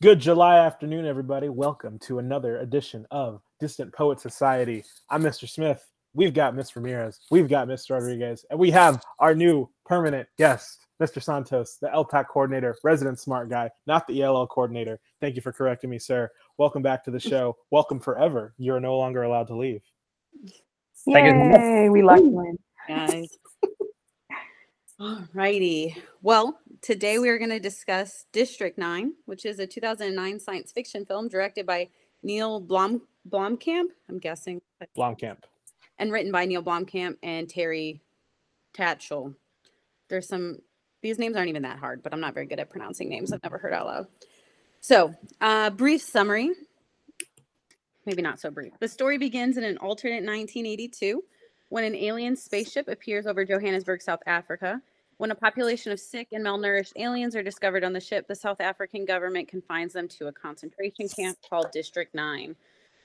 Good July afternoon, everybody. Welcome to another edition of Distant Poet Society. I'm Mr. Smith. We've got Miss Ramirez. We've got Mr. Rodriguez. And we have our new permanent guest, Mr. Santos, the LPAC coordinator, resident smart guy, not the ELL coordinator. Thank you for correcting me, sir. Welcome back to the show. Welcome forever. You're no longer allowed to leave. Yay, we like one. guys. All righty. Well, today we are going to discuss District 9, which is a 2009 science fiction film directed by Neil Blom Blomkamp, I'm guessing, Blomkamp. and written by Neil Blomkamp and Terri Tatchell. There's some these names aren't even that hard, but I'm not very good at pronouncing names I've never heard out loud. So, uh, brief summary. Maybe not so brief. The story begins in an alternate 1982 when an alien spaceship appears over Johannesburg, South Africa. When a population of sick and malnourished aliens are discovered on the ship, the South African government confines them to a concentration camp called District 9.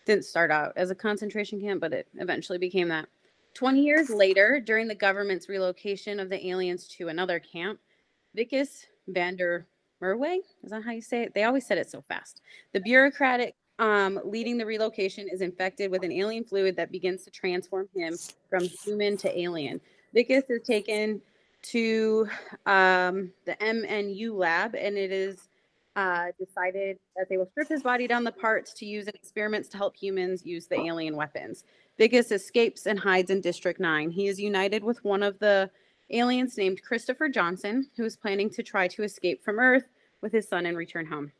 Didn't start out as a concentration camp, but it eventually became that. 20 years later, during the government's relocation of the aliens to another camp, Wikus Vander Merwe, is that how you say it? They always said it so fast. The bureaucratic um, leading the relocation is infected with an alien fluid that begins to transform him from human to alien. Wikus is taken to um, the MNU lab, and it is uh, decided that they will strip his body down the parts to use in experiments to help humans use the alien weapons. Wikus escapes and hides in District 9. He is united with one of the aliens named Christopher Johnson, who is planning to try to escape from Earth with his son and return home.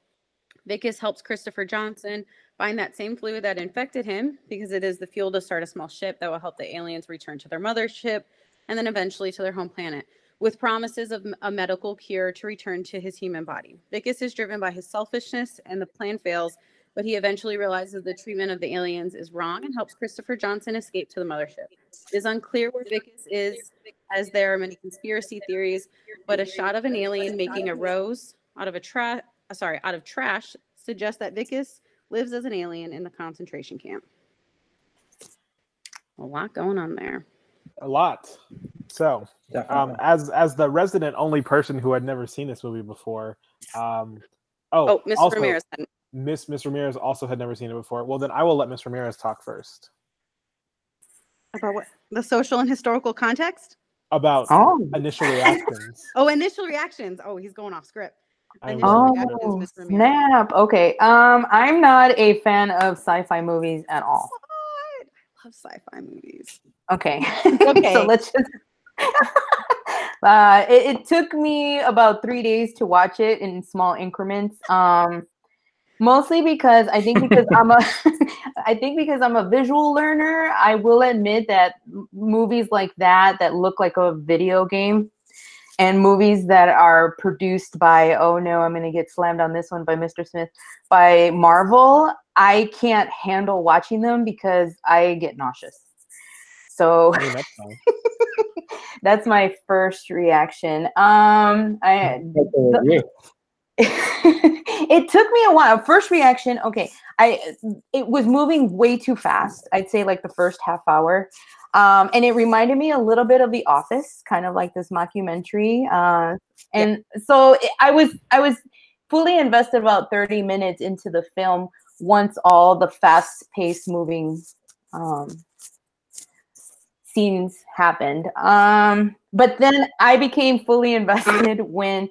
Wikus helps Christopher Johnson find that same fluid that infected him because it is the fuel to start a small ship that will help the aliens return to their mothership and then eventually to their home planet with promises of a medical cure to return to his human body. Wikus is driven by his selfishness and the plan fails, but he eventually realizes the treatment of the aliens is wrong and helps Christopher Johnson escape to the mothership. It is unclear where Wikus is, as there are many conspiracy theories, but a shot of an alien making a rose out of a trash, uh, sorry, out of trash suggests that Wikus lives as an alien in the concentration camp. A lot going on there. A lot. So, um, as as the resident only person who had never seen this movie before, um, oh, Oh, Mr. also, Ramirez. Miss Miss Ramirez also had never seen it before. Well, then I will let Miss Ramirez talk first About what? The social and historical context? about Oh, initial reactions. Oh, initial reactions. Oh, he's going off script. I Initial will- reactions, oh, snap. Okay. Um, I'm not a fan of sci-fi movies at all. What? Love sci-fi movies. Okay. Okay. so let's just. uh, it, it took me about three days to watch it in small increments. Um, mostly because I think because I'm a, I think because I'm a visual learner. I will admit that movies like that that look like a video game. And movies that are produced by, oh no, I'm going to get slammed on this one by Mr. Smith, by Marvel, I can't handle watching them because I get nauseous. So I mean, that's that's my first reaction. Um, I it took me a while. First reaction, okay. I it was moving way too fast. I'd say like the first half hour. Um, and it reminded me a little bit of The Office, kind of like this mockumentary. Uh, and so it- I was I was fully invested about 30 minutes into the film once all the fast-paced moving um, scenes happened. Um, but then I became fully invested when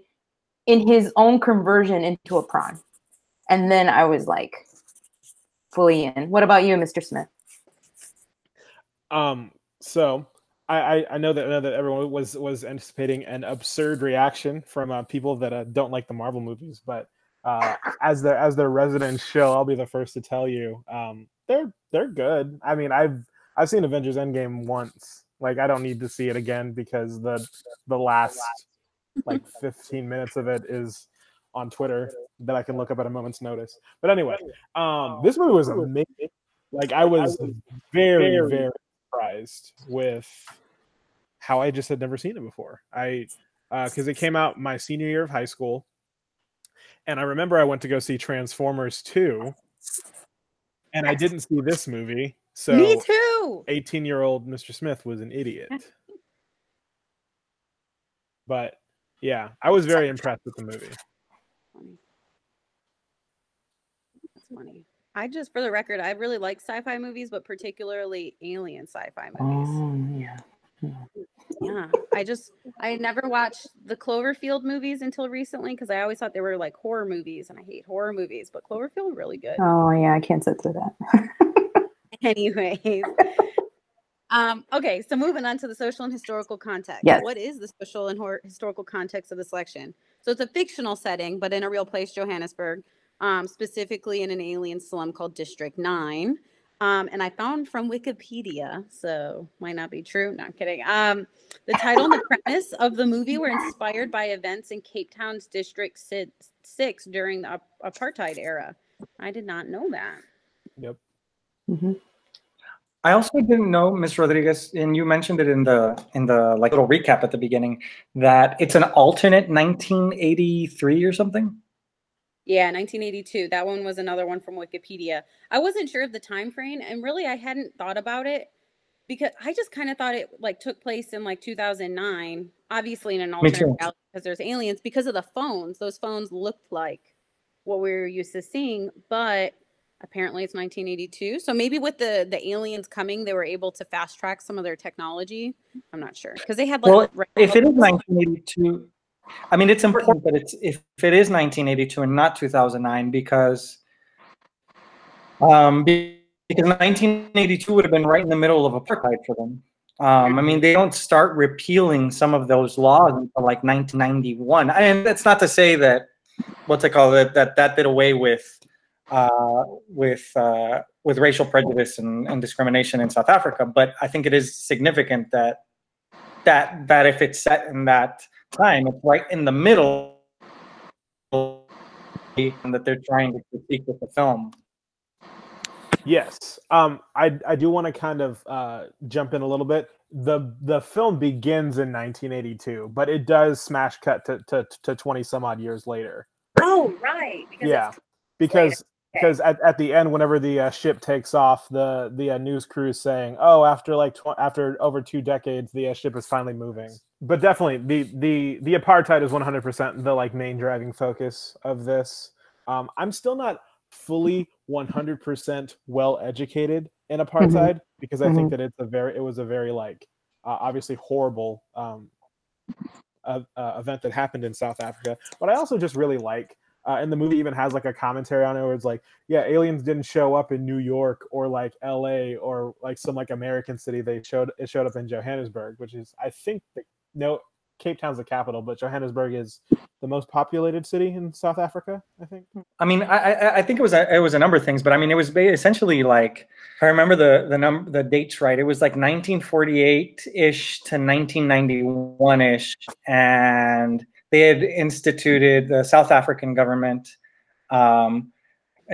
in his own conversion into a prawn. And then I was like fully in. What about you, Mr. Smith? Um, so I, I I know that I know that everyone was was anticipating an absurd reaction from uh, people that uh, don't like the Marvel movies, but uh, as their as their resident show, I'll be the first to tell you, um, they're they're good. I mean, I've I've seen Avengers Endgame once. Like, I don't need to see it again because the the last like 15 minutes of it is on Twitter that I can look up at a moment's notice. But anyway, um, this movie was amazing. Like, I was very very surprised with how I just had never seen it before. I uh, because it came out my senior year of high school, and I remember I went to go see Transformers two, and I didn't see this movie. So Me too. 18 year old Mr. Smith was an idiot. But yeah, I was very impressed with the movie. funny. I just, for the record, I really like sci-fi movies, but particularly alien sci-fi movies. Oh yeah. Yeah, I just I never watched the Cloverfield movies until recently because I always thought they were like horror movies, and I hate horror movies. But Cloverfield really good. Oh yeah, I can't sit through that. Anyways, um, okay, so moving on to the social and historical context. Yes. What is the social and historical context of the selection? So it's a fictional setting, but in a real place, Johannesburg, um, specifically in an alien slum called District Nine. Um, and I found from Wikipedia, so might not be true. Not kidding. Um, the title and the premise of the movie were inspired by events in Cape Town's District Si- Six during the ap- apartheid era. I did not know that. Yep. Mhm. I also didn't know, Ms. Rodriguez, and you mentioned it in the in the like little recap at the beginning, that it's an alternate 1983 or something. Yeah, 1982. That one was another one from Wikipedia. I wasn't sure of the time frame, and really, I hadn't thought about it because I just kind of thought it like took place in like 2009. Obviously, in an alternate reality because there's aliens. Because of the phones, those phones looked like what we were used to seeing, but apparently it's 1982. So maybe with the the aliens coming, they were able to fast track some of their technology. I'm not sure because they had like Well, If it is 1982, I mean it's important that it's if it is 1982 and not 2009 because um because 1982 would have been right in the middle of apartheid for them. Um, I mean, they don't start repealing some of those laws until like 1991. And that's not to say that what's it called that that that did away with uh, with uh, with racial prejudice and, and discrimination in South Africa. But I think it is significant that that that if it's set in that time, it's right in the middle and that they're trying to critique with the film. Yes. Um, I I do want to kind of uh, jump in a little bit. The the film begins in 1982, but it does smash cut to to, to 20 some odd years later. Oh, right. Because yeah, it's- because because at, at the end, whenever the uh, ship takes off, the the uh, news crew is saying, "Oh, after like tw- after over two decades, the uh, ship is finally moving." But definitely, the the the apartheid is 100 percent the like main driving focus of this. Um, I'm still not fully 100 percent well educated in apartheid because I think that it's a very it was a very like uh, obviously horrible um, uh, uh, event that happened in South Africa. But I also just really like uh, and the movie even has like a commentary on it where it's like, yeah, aliens didn't show up in New York or like L.A. or like some like American city. They showed it showed up in Johannesburg, which is I think the, no Cape Town's the capital, but Johannesburg is the most populated city in South Africa. I think. I mean, I I, think it was a, it was a number of things, but I mean, it was essentially like I remember the the number the dates right. It was like 1948 ish to 1991 ish, and they had instituted the South African government, um,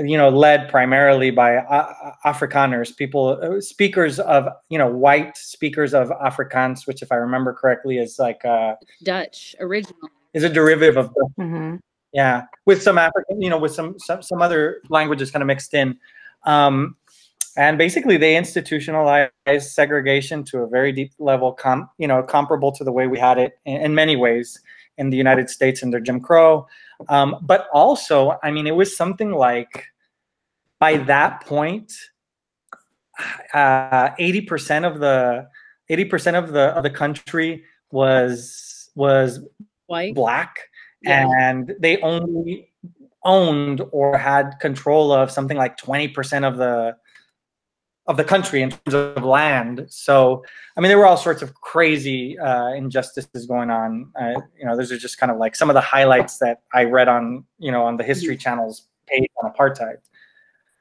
you know, led primarily by uh, Afrikaners, people uh, speakers of you know white speakers of Afrikaans, which, if I remember correctly, is like uh, Dutch original. is a derivative of Mhm. yeah, with some African, you know, with some some, some other languages kind of mixed in. Um, and basically, they institutionalized segregation to a very deep level, com- you know, comparable to the way we had it in, in many ways in the United States under Jim Crow. Um, but also, I mean, it was something like by that point, uh, eighty percent of the eighty percent of the of the country was was White. black Yeah. and they only owned or had control of something like 20% of the of the country in terms of land. So i mean there were all sorts of crazy uh, injustices going on. Uh, you know those are just kind of like some of the highlights that i read on you know on the history channel's page on apartheid.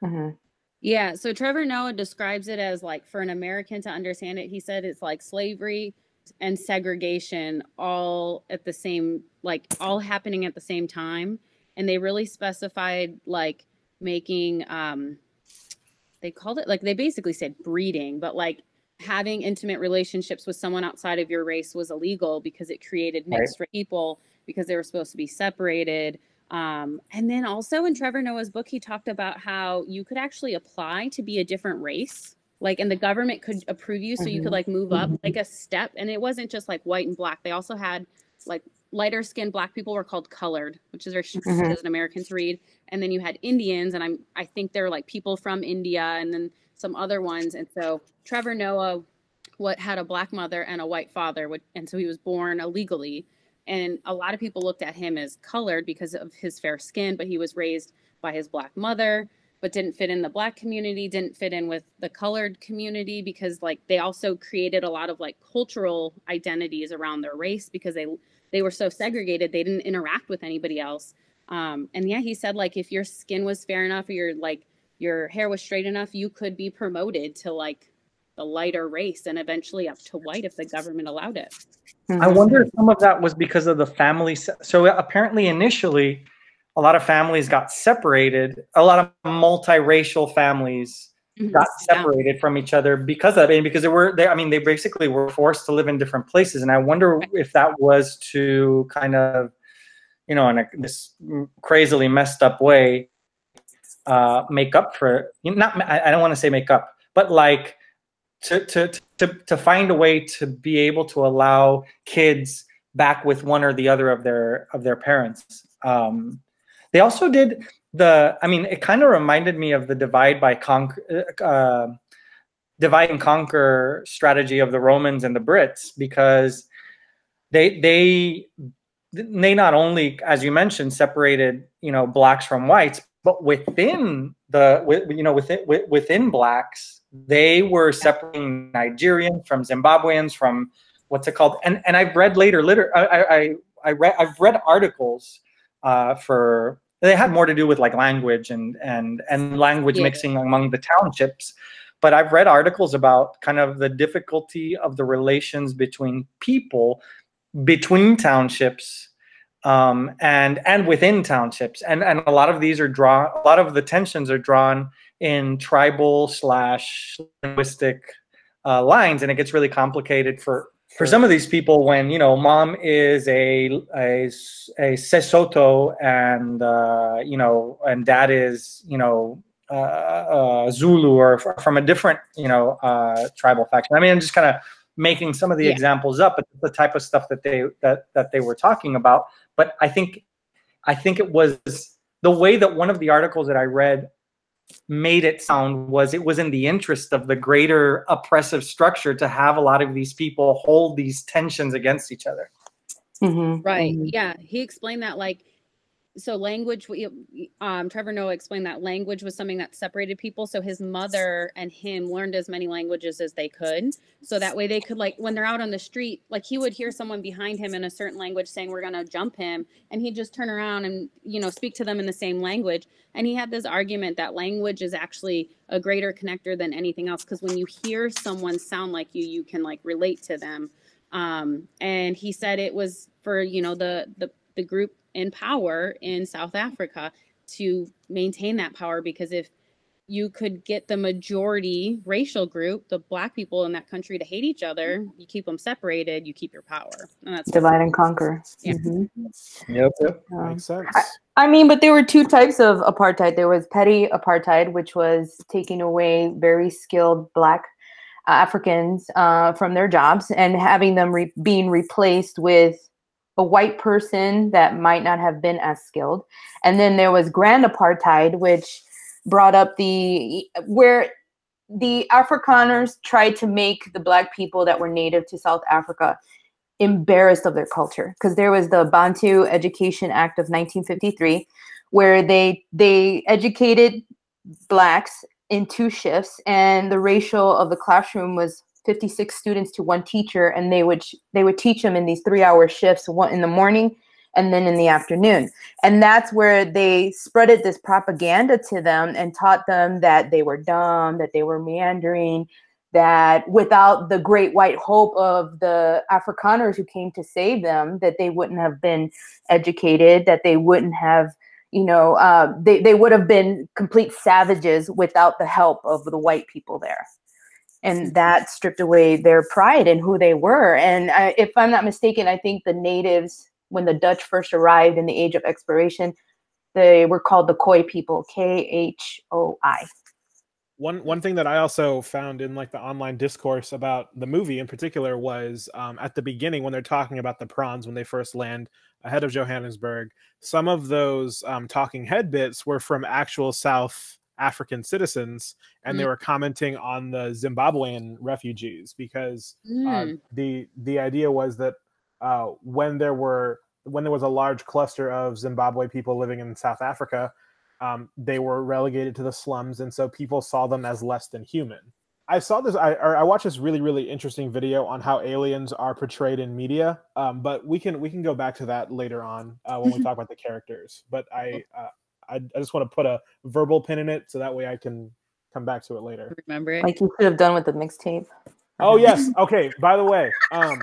Mhm. Yeah, so Trevor Noah describes it as like for an American to understand it, he said it's like slavery and segregation all at the same like all happening at the same time. And they really specified like making um they called it like they basically said breeding, but like having intimate relationships with someone outside of your race was illegal because it created Right. mixed people because they were supposed to be separated. Um, and then also in Trevor Noah's book, he talked about how you could actually apply to be a different race. Like, and the government could approve you so you could Mhm. like move up Mhm. like a step. And it wasn't just like white and black. They also had like lighter skinned black people were called colored, which is very Mhm. as an American to read. And then you had Indians, and I'm I think they're like people from India, and then some other ones. And so Trevor Noah, what had a black mother and a white father, which, and so he was born illegally. And a lot of people looked at him as colored because of his fair skin, but he was raised by his black mother, but didn't fit in the black community, didn't fit in with the colored community because like they also created a lot of like cultural identities around their race because they they were so segregated they didn't interact with anybody else. Um, and yeah, he said like if your skin was fair enough or your like your hair was straight enough, you could be promoted to like the lighter race and eventually up to white if the government allowed it. I wonder if some of that was because of the family. So apparently, initially, a lot of families got separated. A lot of multiracial families got Yeah. separated from each other because of it, and because they were. They, I mean, they basically were forced to live in different places. And I wonder if that was to kind of, you know, in a, this crazily messed up way, uh, make up for. Not. I I don't want to say make up, but like to to to to find a way to be able to allow kids back with one or the other of their of their parents. Um, they also did the. I mean, it kind of reminded me of the divide by conquer, uh, divide and conquer strategy of the Romans and the Brits because they they they not only, as you mentioned, separated you know blacks from whites, but within the you know within within blacks they were separating Nigerians from Zimbabweans from what's it called and and I've read later liter I I I- I read I've read articles uh, for they had more to do with like language and and and language Yeah. mixing among the townships but I've read articles about kind of the difficulty of the relations between people between townships um, and and within townships and and a lot of these are drawn a lot of the tensions are drawn in tribal slash linguistic uh, lines and it gets really complicated for for some of these people when you know mom is a a, a Sesotho and uh, you know and dad is you know uh, uh, Zulu or from a different you know uh, tribal faction. I mean, I'm just kind of making some of the Yeah. examples up, but the type of stuff that they that that they were talking about. But I think I think it was the way that one of the articles that I read made it sound was it was in the interest of the greater oppressive structure to have a lot of these people hold these tensions against each other. Mhm. Right. Mhm. Yeah. He explained that like so language we- um Trevor Noah explained that language was something that separated people so his mother and him learned as many languages as they could. So that way they could like when they're out on the street like he would hear someone behind him in a certain language saying we're going to jump him and he'd just turn around and you know speak to them in the same language. And he had this argument that language is actually a greater connector than anything else because when you hear someone sound like you you can like relate to them. Um, and he said it was for you know the the the group in power in South Africa to maintain that power because if you could get the majority racial group, the black people in that country to hate each other, you keep them separated, you keep your power. And that's Divide and conquer. Yeah. Mhm. Yep. yep. Um, Makes sense. I mean, but there were two types of apartheid. There was petty apartheid, which was taking away very skilled black uh, Africans uh, from their jobs and having them re- being replaced with a white person that might not have been as skilled. And then there was grand apartheid, which brought up the where the Afrikaners tried to make the black people that were native to South Africa embarrassed of their culture because there was the Bantu Education Act of 1953 where they they educated blacks in two shifts and the ratio of the classroom was 56 students to one teacher and they would they would teach them in these 3-hour shifts one in the morning and then in the afternoon and that's where they spreaded this propaganda to them and taught them that they were dumb that they were meandering that without the great white hope of the Afrikaners who came to save them, that they wouldn't have been educated, that they wouldn't have, you know, uh, they, they would have been complete savages without the help of the white people there. And that stripped away their pride in who they were. And I, if I'm not mistaken, I think the natives, when the Dutch first arrived in the age of exploration, they were called the Khoi people, K H O I. One one thing that I also found in like the online discourse about the movie in particular was um, at the beginning when they're talking about the prawns when they first land ahead of Johannesburg. Some of those um, talking head bits were from actual South African citizens, and mm. they were commenting on the Zimbabwean refugees because mm. uh, the the idea was that uh, when there were when there was a large cluster of Zimbabwe people living in South Africa, um, they were relegated to the slums, and so people saw them as less than human. I saw this. I I watched this really really interesting video on how aliens are portrayed in media. Um, but we can we can go back to that later on uh, when we talk about the characters. But I, uh, I I just want to put a verbal pin in it so that way I can come back to it later. Remember it? Like you could have done with the mixtape. Oh yes. Okay. By the way, um,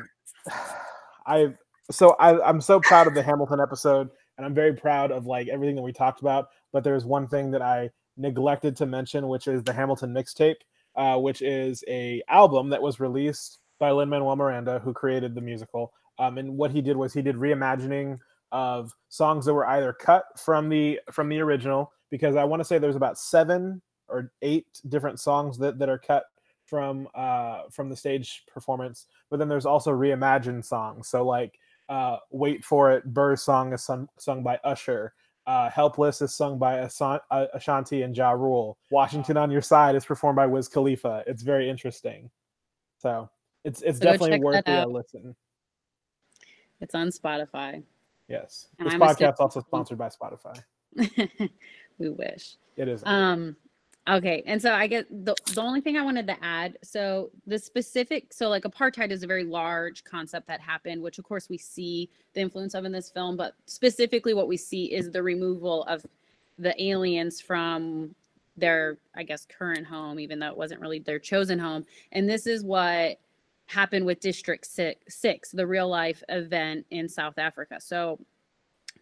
I so I I'm so proud of the Hamilton episode, and I'm very proud of like everything that we talked about. But there's one thing that I neglected to mention, which is the Hamilton mixtape uh, which is a album that was released by Lin Manuel Miranda, who created the musical. Um, and what he did was he did reimagining of songs that were either cut from the from the original, because I want to say there's about seven or eight different songs that, that are cut from uh, from the stage performance. But then there's also reimagined songs. So like uh, "Wait for It," Burr's song is sung, sung by Usher. Uh, Helpless is sung by uh, Ashanti and Ja Rule. Washington on Your Side is performed by Wiz Khalifa. It's very interesting. So it's it's so definitely worth the listen. It's on Spotify. Yes. And this podcast is also sponsored by Spotify. we wish. It is. Um Okay, and so I get the the only thing I wanted to add. So the specific, so like apartheid is a very large concept that happened, which of course we see the influence of in this film. But specifically, what we see is the removal of the aliens from their, I guess, current home, even though it wasn't really their chosen home. And this is what happened with District Six, six the real life event in South Africa. So,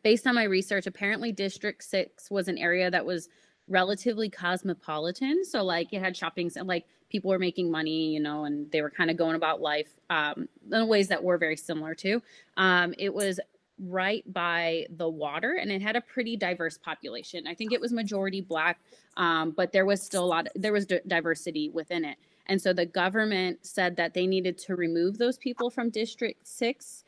based on my research, apparently District Six was an area that was relatively cosmopolitan. So like it had shopping and like people were making money, you know, and they were kind of going about life um, in ways that were very similar to. Um, it was right by the water and it had a pretty diverse population. I think it was majority black, um, but there was still a lot, there was d- diversity within it. And so the government said that they needed to remove those people from District 6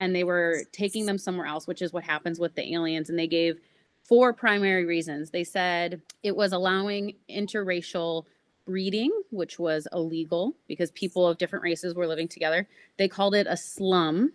and they were taking them somewhere else, which is what happens with the aliens. And they gave four primary reasons. They said it was allowing interracial breeding, which was illegal because people of different races were living together. They called it a slum,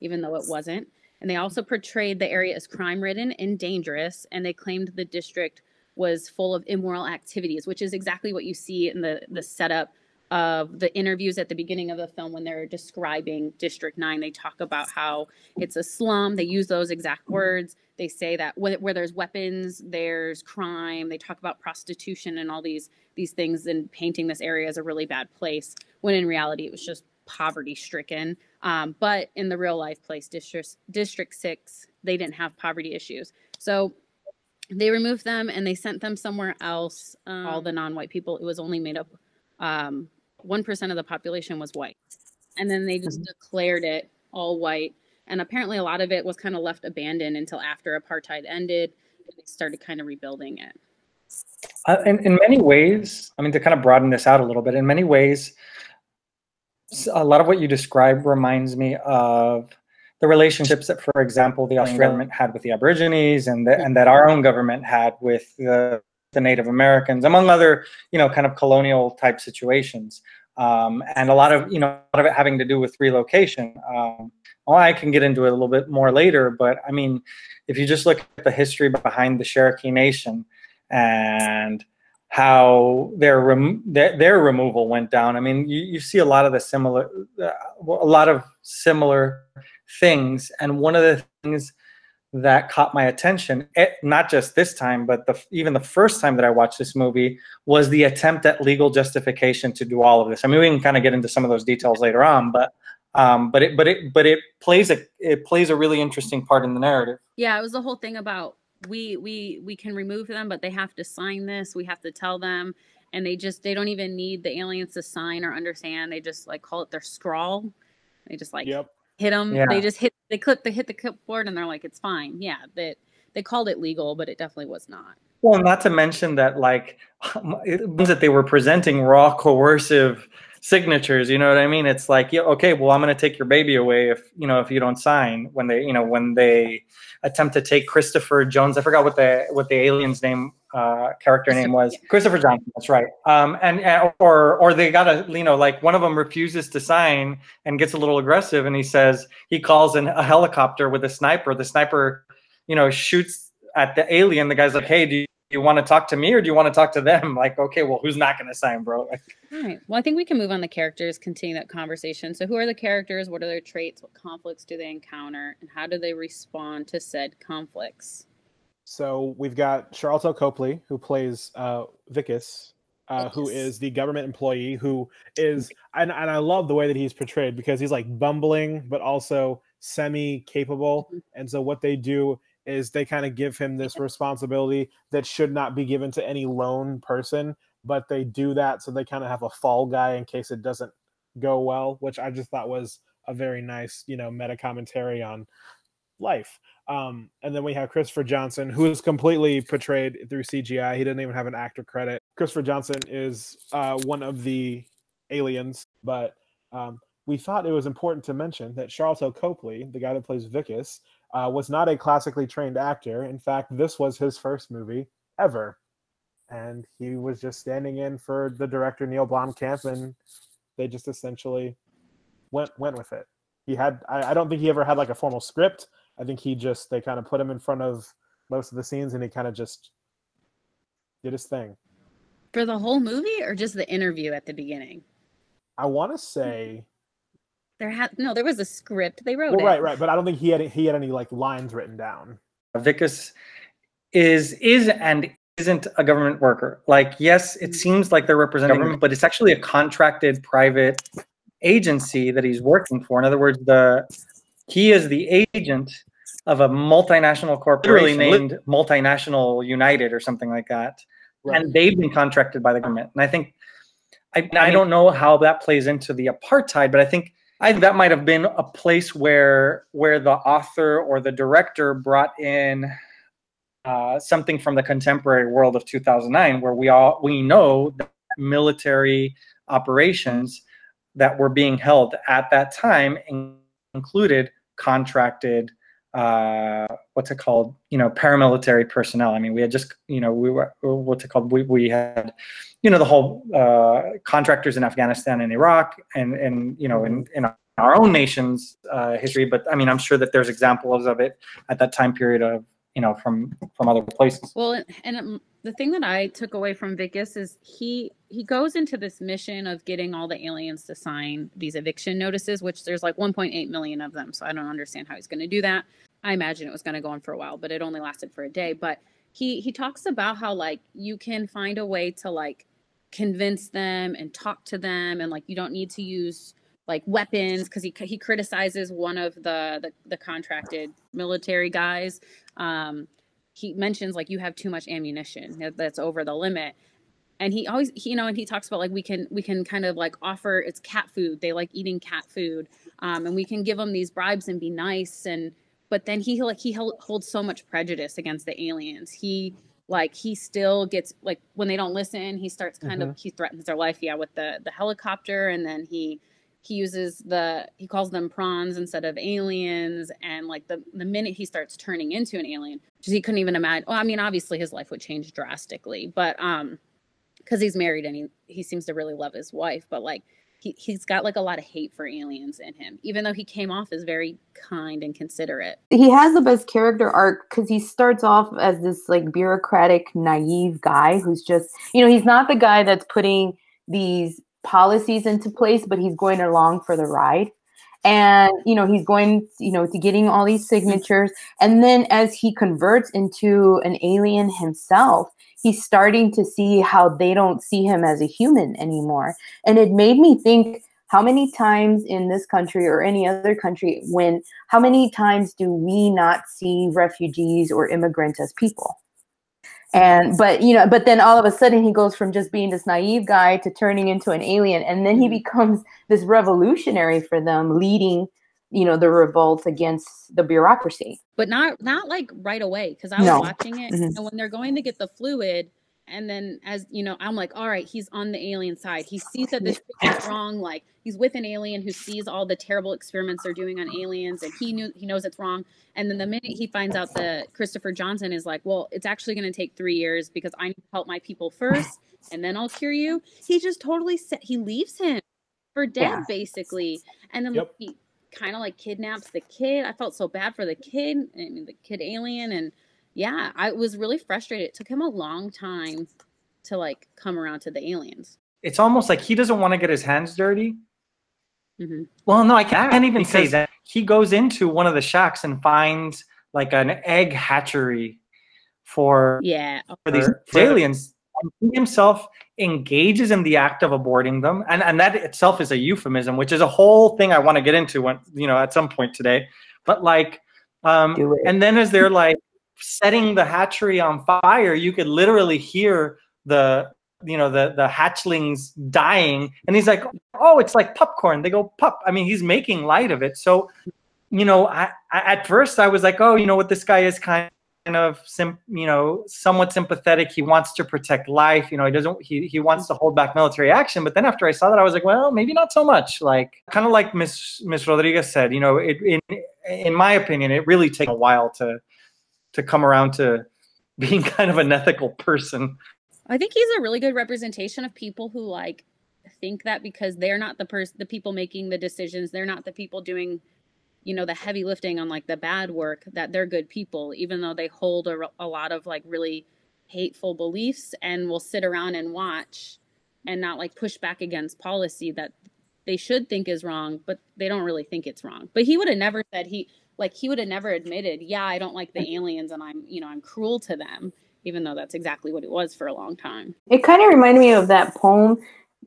even though it wasn't. And they also portrayed the area as crime ridden and dangerous. And they claimed the district was full of immoral activities, which is exactly what you see in the, the setup of the interviews at the beginning of the film when they're describing District 9. They talk about how it's a slum. They use those exact words. They say that where, where there's weapons, there's crime. They talk about prostitution and all these these things and painting this area as a really bad place when in reality it was just poverty stricken. Um, but in the real life place, District District 6, they didn't have poverty issues. So they removed them and they sent them somewhere else. Um, all the non-white people. It was only made up um, 1% of the population was white. And then they just mm-hmm. declared it all white. And apparently, a lot of it was kind of left abandoned until after apartheid ended. And they started kind of rebuilding it. Uh, in, in many ways, I mean, to kind of broaden this out a little bit, in many ways, a lot of what you describe reminds me of the relationships that, for example, the Australian government had with the Aborigines and, the, and that our own government had with the the Native Americans, among other, you know, kind of colonial type situations. Um, and a lot of, you know, a lot of it having to do with relocation. Um, well, I can get into it a little bit more later, but I mean, if you just look at the history behind the Cherokee Nation and how their rem- their, their removal went down, I mean, you, you see a lot of the similar, uh, a lot of similar things. And one of the things that caught my attention it, eh, not just this time but the, even the first time that i watched this movie was the attempt at legal justification to do all of this. I mean we can kind of get into some of those details later on but um, but it but it but it plays a it plays a really interesting part in the narrative. Yeah it was the whole thing about we we we can remove them but they have to sign this. We have to tell them. And they just they don't even need the aliens to sign or understand. They just like call it their scrawl. They just like yep hit them. Yeah. They just hit they clip they hit the clipboard and they're like it's fine. Yeah, that they called it legal, but it definitely was not. Well, not to mention that like ones that they were presenting raw coercive signatures. You know what I mean? It's like, yeah, okay, well, I'm going to take your baby away if you know if you don't sign. When they, you know, when they attempt to take Christopher Jones, I forgot what the what the alien's name uh, character name was. Christopher Johnson. That's right. Um, and, and or or they got a you know, like one of them refuses to sign and gets a little aggressive, and he says he calls in a helicopter with a sniper. The sniper, you know, shoots at the alien. The guy's like, "Hey, do you, you want to talk to me or do you want to talk to them? Like, okay, well, who's not going to sign, bro? Like, All right. Well, I think we can move on the characters, continue that conversation. So, who are the characters? What are their traits? What conflicts do they encounter? And how do they respond to said conflicts? So, we've got Sharlto Copley, who plays uh, Wikus, uh, who is the government employee who is, and, and I love the way that he's portrayed because he's like bumbling, but also semi capable. Mm-hmm. And so, what they do is they kind of give him this responsibility that should not be given to any lone person, but they do that so they kind of have a fall guy in case it doesn't go well, which I just thought was a very nice, you know, meta commentary on life. Um, and then we have Christopher Johnson, who is completely portrayed through CGI. He didn't even have an actor credit. Christopher Johnson is uh, one of the aliens, but um, we thought it was important to mention that Sharlto Copley, the guy that plays Wikus, uh, was not a classically trained actor. In fact, this was his first movie ever. And he was just standing in for the director Neil Blomkamp, and they just essentially went went with it. He had I, I don't think he ever had like a formal script. I think he just they kind of put him in front of most of the scenes, and he kind of just did his thing. For the whole movie, or just the interview at the beginning? I want to say there had no, there was a script. They wrote well. Right, right. But I don't think he had he had any like lines written down. Wikus is is and isn't a government worker. Like, yes, it seems like they're representing government, but it's actually a contracted private agency that he's working for. In other words, the he is the agent of a multinational corporation named Multinational United or something like that. Right. And they've been contracted by the government. And I think I, I don't know how that plays into the apartheid, but I think I that might have been a place where where the author or the director brought in uh, something from the contemporary world of 2009, where we all we know that military operations that were being held at that time included contracted uh, what's it called? You know, paramilitary personnel. I mean, we had just, you know, we were what's it called? We, we had, you know, the whole uh, contractors in Afghanistan and Iraq, and and you know, in in our own nation's uh, history. But I mean, I'm sure that there's examples of it at that time period of you know from from other places. Well, and um, the thing that I took away from Wikus is he he goes into this mission of getting all the aliens to sign these eviction notices, which there's like 1.8 million of them. So I don't understand how he's going to do that. I imagine it was going to go on for a while, but it only lasted for a day. But he he talks about how like you can find a way to like convince them and talk to them, and like you don't need to use like weapons because he he criticizes one of the the, the contracted military guys. Um, he mentions like you have too much ammunition that's over the limit. And he always he, you know and he talks about like we can we can kind of like offer it's cat food. They like eating cat food. Um, and we can give them these bribes and be nice and but then he like he holds so much prejudice against the aliens. He like he still gets like when they don't listen he starts kind mm-hmm. of he threatens their life yeah with the the helicopter. And then he he uses the he calls them prawns instead of aliens. And like the the minute he starts turning into an alien because he couldn't even imagine well i mean obviously his life would change drastically but um because he's married and he he seems to really love his wife but like he, he's got like a lot of hate for aliens in him even though he came off as very kind and considerate. He has the best character arc because he starts off as this like bureaucratic naive guy who's just you know he's not the guy that's putting these policies into place, but he's going along for the ride. And you know, he's going, you know, to getting all these signatures. And then as he converts into an alien himself, he's starting to see how they don't see him as a human anymore. And it made me think how many times in this country or any other country when how many times do we not see refugees or immigrants as people and but you know but then all of a sudden he goes from just being this naive guy to turning into an alien and then he mm-hmm. becomes this revolutionary for them leading you know the revolt against the bureaucracy but not not like right away because i was No. watching it Mhm. and when they're going to get the fluid and then as you know i'm like all right he's on the alien side he sees that this is wrong like he's with an alien who sees all the terrible experiments they're doing on aliens and he knew he knows it's wrong and then the minute he finds out that christopher johnson is like well it's actually going to take three years because i need to help my people first and then i'll cure you he just totally set he leaves him for dead Yeah. basically and then Yep. he kind of like kidnaps the kid i felt so bad for the kid i mean the kid alien and yeah i was really frustrated it took him a long time to like come around to the aliens It's almost like he doesn't want to get his hands dirty. Mhm. Well, no, I can't even say that. He goes into one of the shacks and finds like an egg hatchery for yeah for these For- for aliens. And he himself engages in the act of aborting them, and and that itself is a euphemism, which is a whole thing I want to get into when you know at some point today. But like, um, and then as they're like setting the hatchery on fire, you could literally hear the you know the the hatchlings dying, and he's like, oh, it's like popcorn. They go pop. I mean, he's making light of it. So, you know, I, I at first I was like, oh, you know what, this guy is kind of sim, you know, somewhat sympathetic. He wants to protect life. You know, he doesn't. He he wants to hold back military action. But then after I saw that, I was like, well, maybe not so much. Like kind of like Miss Miss Rodriguez said. You know, it in in my opinion, it really takes a while to to come around to being kind of an ethical person. i think he's a really good representation of people who like think that because they're not the person the people making the decisions they're not the people doing you know the heavy lifting on like the bad work that they're good people even though they hold a, a lot of like really hateful beliefs and will sit around and watch and not like push back against policy that they should think is wrong but they don't really think it's wrong but he would have never said he like he would have never admitted yeah i don't like the aliens and i'm you know i'm cruel to them even though that's exactly what it was for a long time It kind of reminded me of that poem,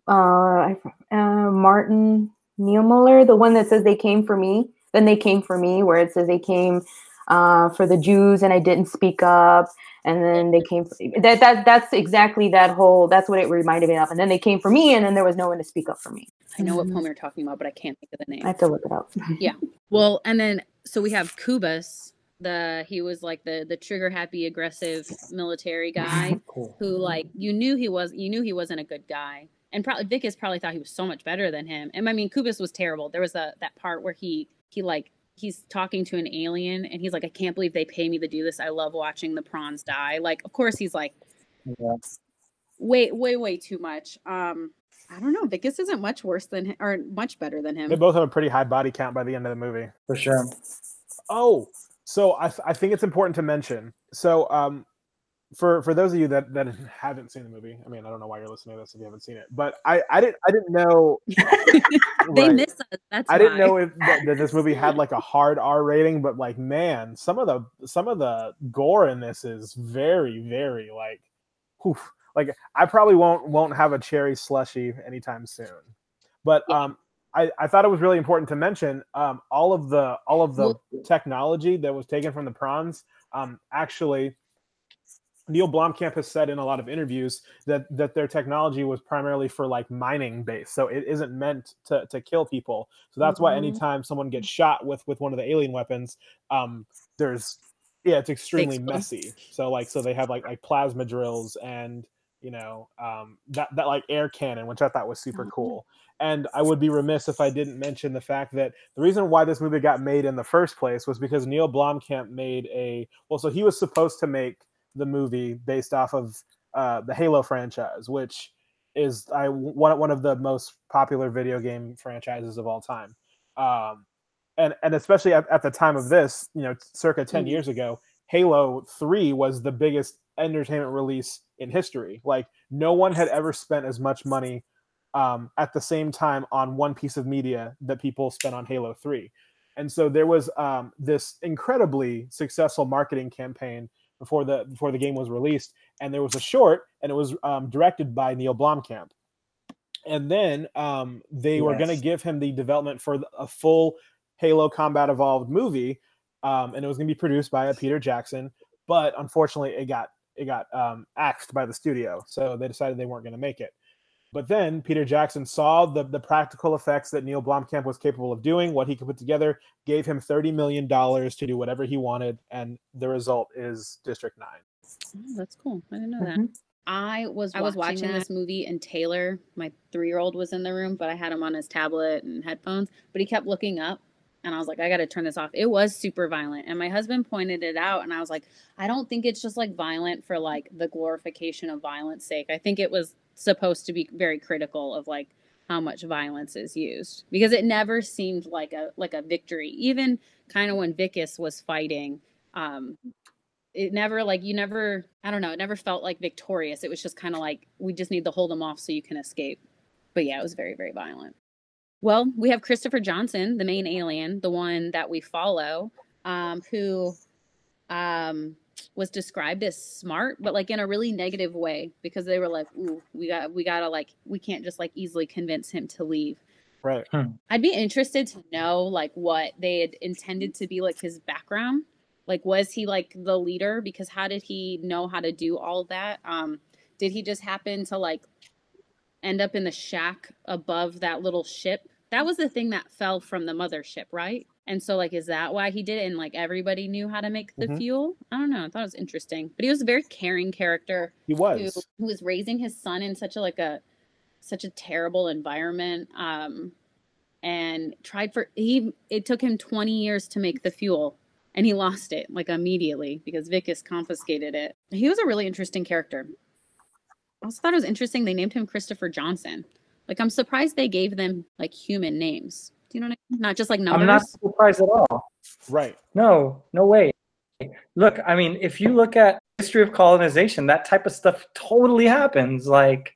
uh, uh, Martin Niemöller, the one that says "They came for me." Then they came for me, where it says they came uh, for the Jews, and I didn't speak up. And then they came. For, that that that's exactly that whole. That's what it reminded me of. And then they came for me, and then there was no one to speak up for me. I know what Mhm. poem you're talking about but i can't think of the name I have to look it up. Yeah. Well, and then so we have Koobus, the he was like the the trigger happy aggressive military guy Cool. who like you knew he was you knew he wasn't a good guy. And probably Vickers probably thought he was so much better than him. And I mean Koobus was terrible. There was a that part where he he like he's talking to an alien and he's like I can't believe they pay me to do this. I love watching the prawns die. Like of course he's like Yeah. way way way too much. Um I don't know. Vickers isn't much worse than him or much better than him. They both have a pretty high body count by the end of the movie. For sure. Oh, so I, I think it's important to mention. So, um, for for those of you that that haven't seen the movie, I mean, I don't know why you're listening to this if you haven't seen it, but I I didn't I didn't know. they Right. miss us. That's I didn't know if that, that this movie had like a hard R rating, but like man, some of the some of the gore in this is very very like, oof. Like I probably won't won't have a cherry slushy anytime soon. But Yeah. um, I I thought it was really important to mention um all of the all of the technology that was taken from the prawns um actually. Neil Blomkamp has said in a lot of interviews that that their technology was primarily for like mining base, so it isn't meant to to kill people. So that's why Mhm. anytime someone gets shot with with one of the alien weapons, um, there's yeah, it's extremely messy. So like so they have like like plasma drills and you know um that that like air cannon, which I thought was super Oh. cool. And I would be remiss if I didn't mention the fact that the reason why this movie got made in the first place was because Neil Blomkamp made a well, so he was supposed to make the movie based off of uh, the Halo franchise, which is I one one of the most popular video game franchises of all time. Um, and and especially at, at the time of this, you know, circa 10 Mhm. years ago, Halo 3 was the biggest entertainment release in history. Like no one had ever spent as much money um, at the same time on one piece of media that people spent on Halo 3. And so there was um, this incredibly successful marketing campaign before the before the game was released, and there was a short, and it was um, directed by Neil Blomkamp. And then um, they were going to give him the development for a full Halo Combat Evolved movie, um, and it was going to be produced by a Peter Jackson. But unfortunately, it got it got um, axed by the studio, so they decided they weren't going to make it. But then Peter Jackson saw the, the practical effects that Neil Blomkamp was capable of doing, what he could put together, gave him $30 million to do whatever he wanted. And the result is District 9. Oh, that's cool. I didn't know Mhm. that. I was I was watching this movie and Taylor, my three year old, was in the room, but I had him on his tablet and headphones. But he kept looking up, and I was like, I got to turn this off. It was super violent, and my husband pointed it out, and I was like, I don't think it's just like violent for like the glorification of violence sake. I think it was supposed to be very critical of like how much violence is used because it never seemed like a like a victory. Even kind of when Wikus was fighting. Um, it never like you never i don't know it never felt like victorious it was just kind of like we just need to hold them off so you can escape but yeah it was very very violent well we have christopher johnson the main alien the one that we follow um, who um, was described as smart but like in a really negative way because they were like ooh we got we gotta like we can't just like easily convince him to leave Right. I'd be interested to know like what they had intended to be like his background. Like was he like the leader because how did he know how to do all that? Um did he just happen to like end up in the shack above that little ship? That was the thing that fell from the mothership, right? And so like is that why he did it and like everybody knew how to make the Mhm. fuel? I don't know. I thought it was interesting. But he was a very caring character He who, was. who was raising his son in such a like a such a terrible environment um and tried for he it took him 20 years to make the fuel and he lost it like immediately because Wikus confiscated it. He was a really interesting character. I also thought it was interesting they named him Christopher Johnson. Like I'm surprised they gave them like human names. Do you know what I mean? Not just like numbers. I'm not surprised at all. Right. No, no way. Look, I mean, if you look at history of colonization, that type of stuff totally happens. Like,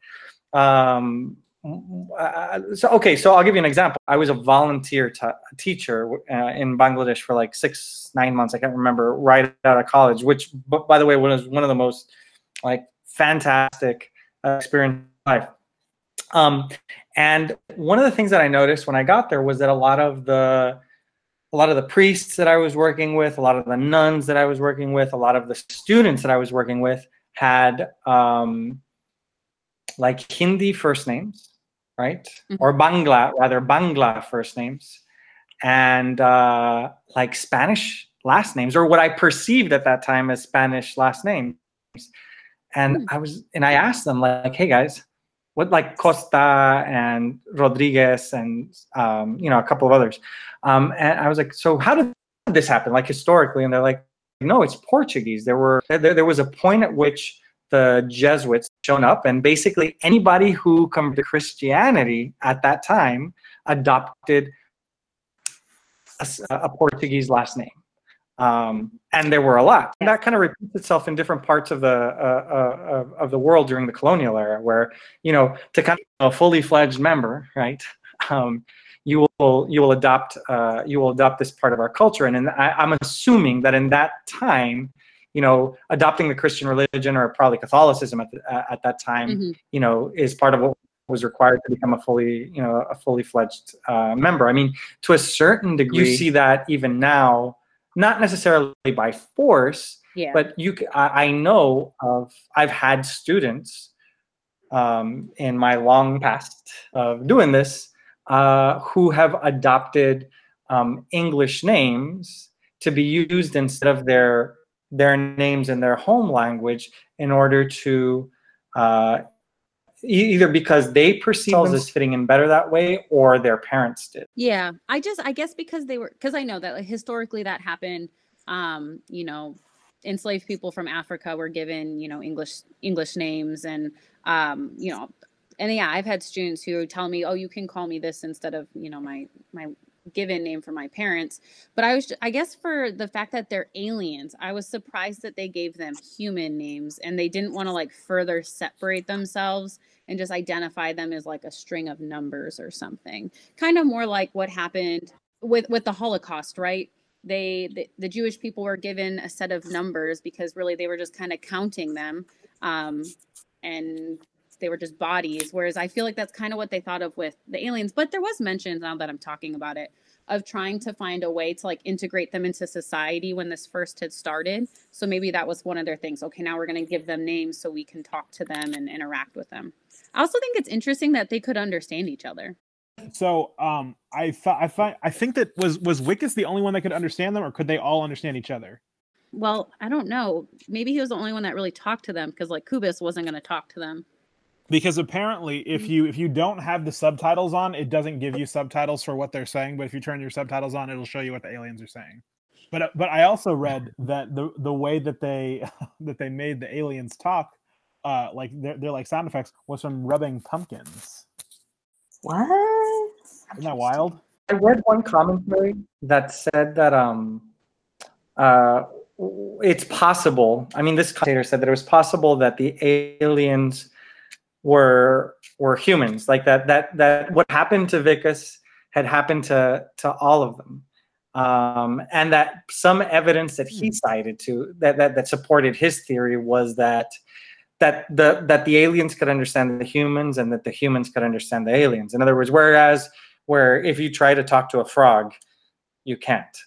um, uh, so okay, so I'll give you an example. I was a volunteer t- teacher uh, in Bangladesh for like six, nine months. I can't remember. Right out of college, which, b- by the way, was one of the most like fantastic uh, experience in life. Um, and one of the things that I noticed when I got there was that a lot of the a lot of the priests that I was working with, a lot of the nuns that I was working with, a lot of the students that I was working with had um, like Hindi first names, right? Mhm. Or Bangla, rather Bangla first names, and uh, like Spanish last names, or what I perceived at that time as Spanish last names. And Hmm. I was, and I asked them like, "Hey guys, what like Costa and Rodriguez and um, you know a couple of others?" Um, and I was like, "So how did this happen? Like historically?" And they're like, "No, it's Portuguese. There were there, there was a point at which the Jesuits shown up, and basically anybody who converted to Christianity at that time adopted a Portuguese last name." Um, and there were a lot. And that kind of repeats itself in different parts of the uh, uh, of, the world during the colonial era, where you know to kind of a fully fledged member, right? Um, you will you will adopt uh, you will adopt this part of our culture, and in, I, I'm assuming that in that time, you know, adopting the Christian religion or probably Catholicism at the, uh, at that time, Mhm. you know, is part of what was required to become a fully you know a fully fledged uh, member. I mean, to a certain degree, you see that even now, not necessarily by force, Yeah. but you I know of i've had students um, in my long past of doing this uh, who have adopted um, english names to be used instead of their their names in their home language in order to uh, either because they perceive themselves as fitting in better that way or their parents did Yeah, I just I guess because they were because I know that like, historically that happened. Um, you know, enslaved people from Africa were given you know English English names and um, you know, and yeah, I've had students who tell me, oh, you can call me this instead of you know my my given name for my parents. But I was I guess for the fact that they're aliens, I was surprised that they gave them human names and they didn't want to like further separate themselves and just identify them as like a string of numbers or something kind of more like what happened with with the holocaust right they the, the jewish people were given a set of numbers because really they were just kind of counting them um and they were just bodies whereas i feel like that's kind of what they thought of with the aliens but there was mention now that i'm talking about it of trying to find a way to like integrate them into society when this first had started. So maybe that was one of their things. Okay, now we're going to give them names so we can talk to them and interact with them. I also think it's interesting that they could understand each other. So um, I thought I I think that was was Wikus the only one that could understand them, or could they all understand each other? Well, I don't know. Maybe he was the only one that really talked to them because like Koobus wasn't going to talk to them. Because apparently, if Mm-hmm. you if you don't have the subtitles on, it doesn't give you subtitles for what they're saying. But if you turn your subtitles on, it'll show you what the aliens are saying. But uh, but I also read that the the way that they that they made the aliens talk, uh, like they're, they're like sound effects, was from rubbing pumpkins. What? Isn't that wild? I read one commentary that said that um, uh, it's possible. I mean, this commentator said that it was possible that the aliens were were humans, like that that that what happened to Wikus had happened to to all of them, um, and that some evidence that he cited to that that, that supported his theory was that that the that the aliens could understand the humans and that the humans could understand the aliens. In other words, whereas where if you try to talk to a frog, you can't,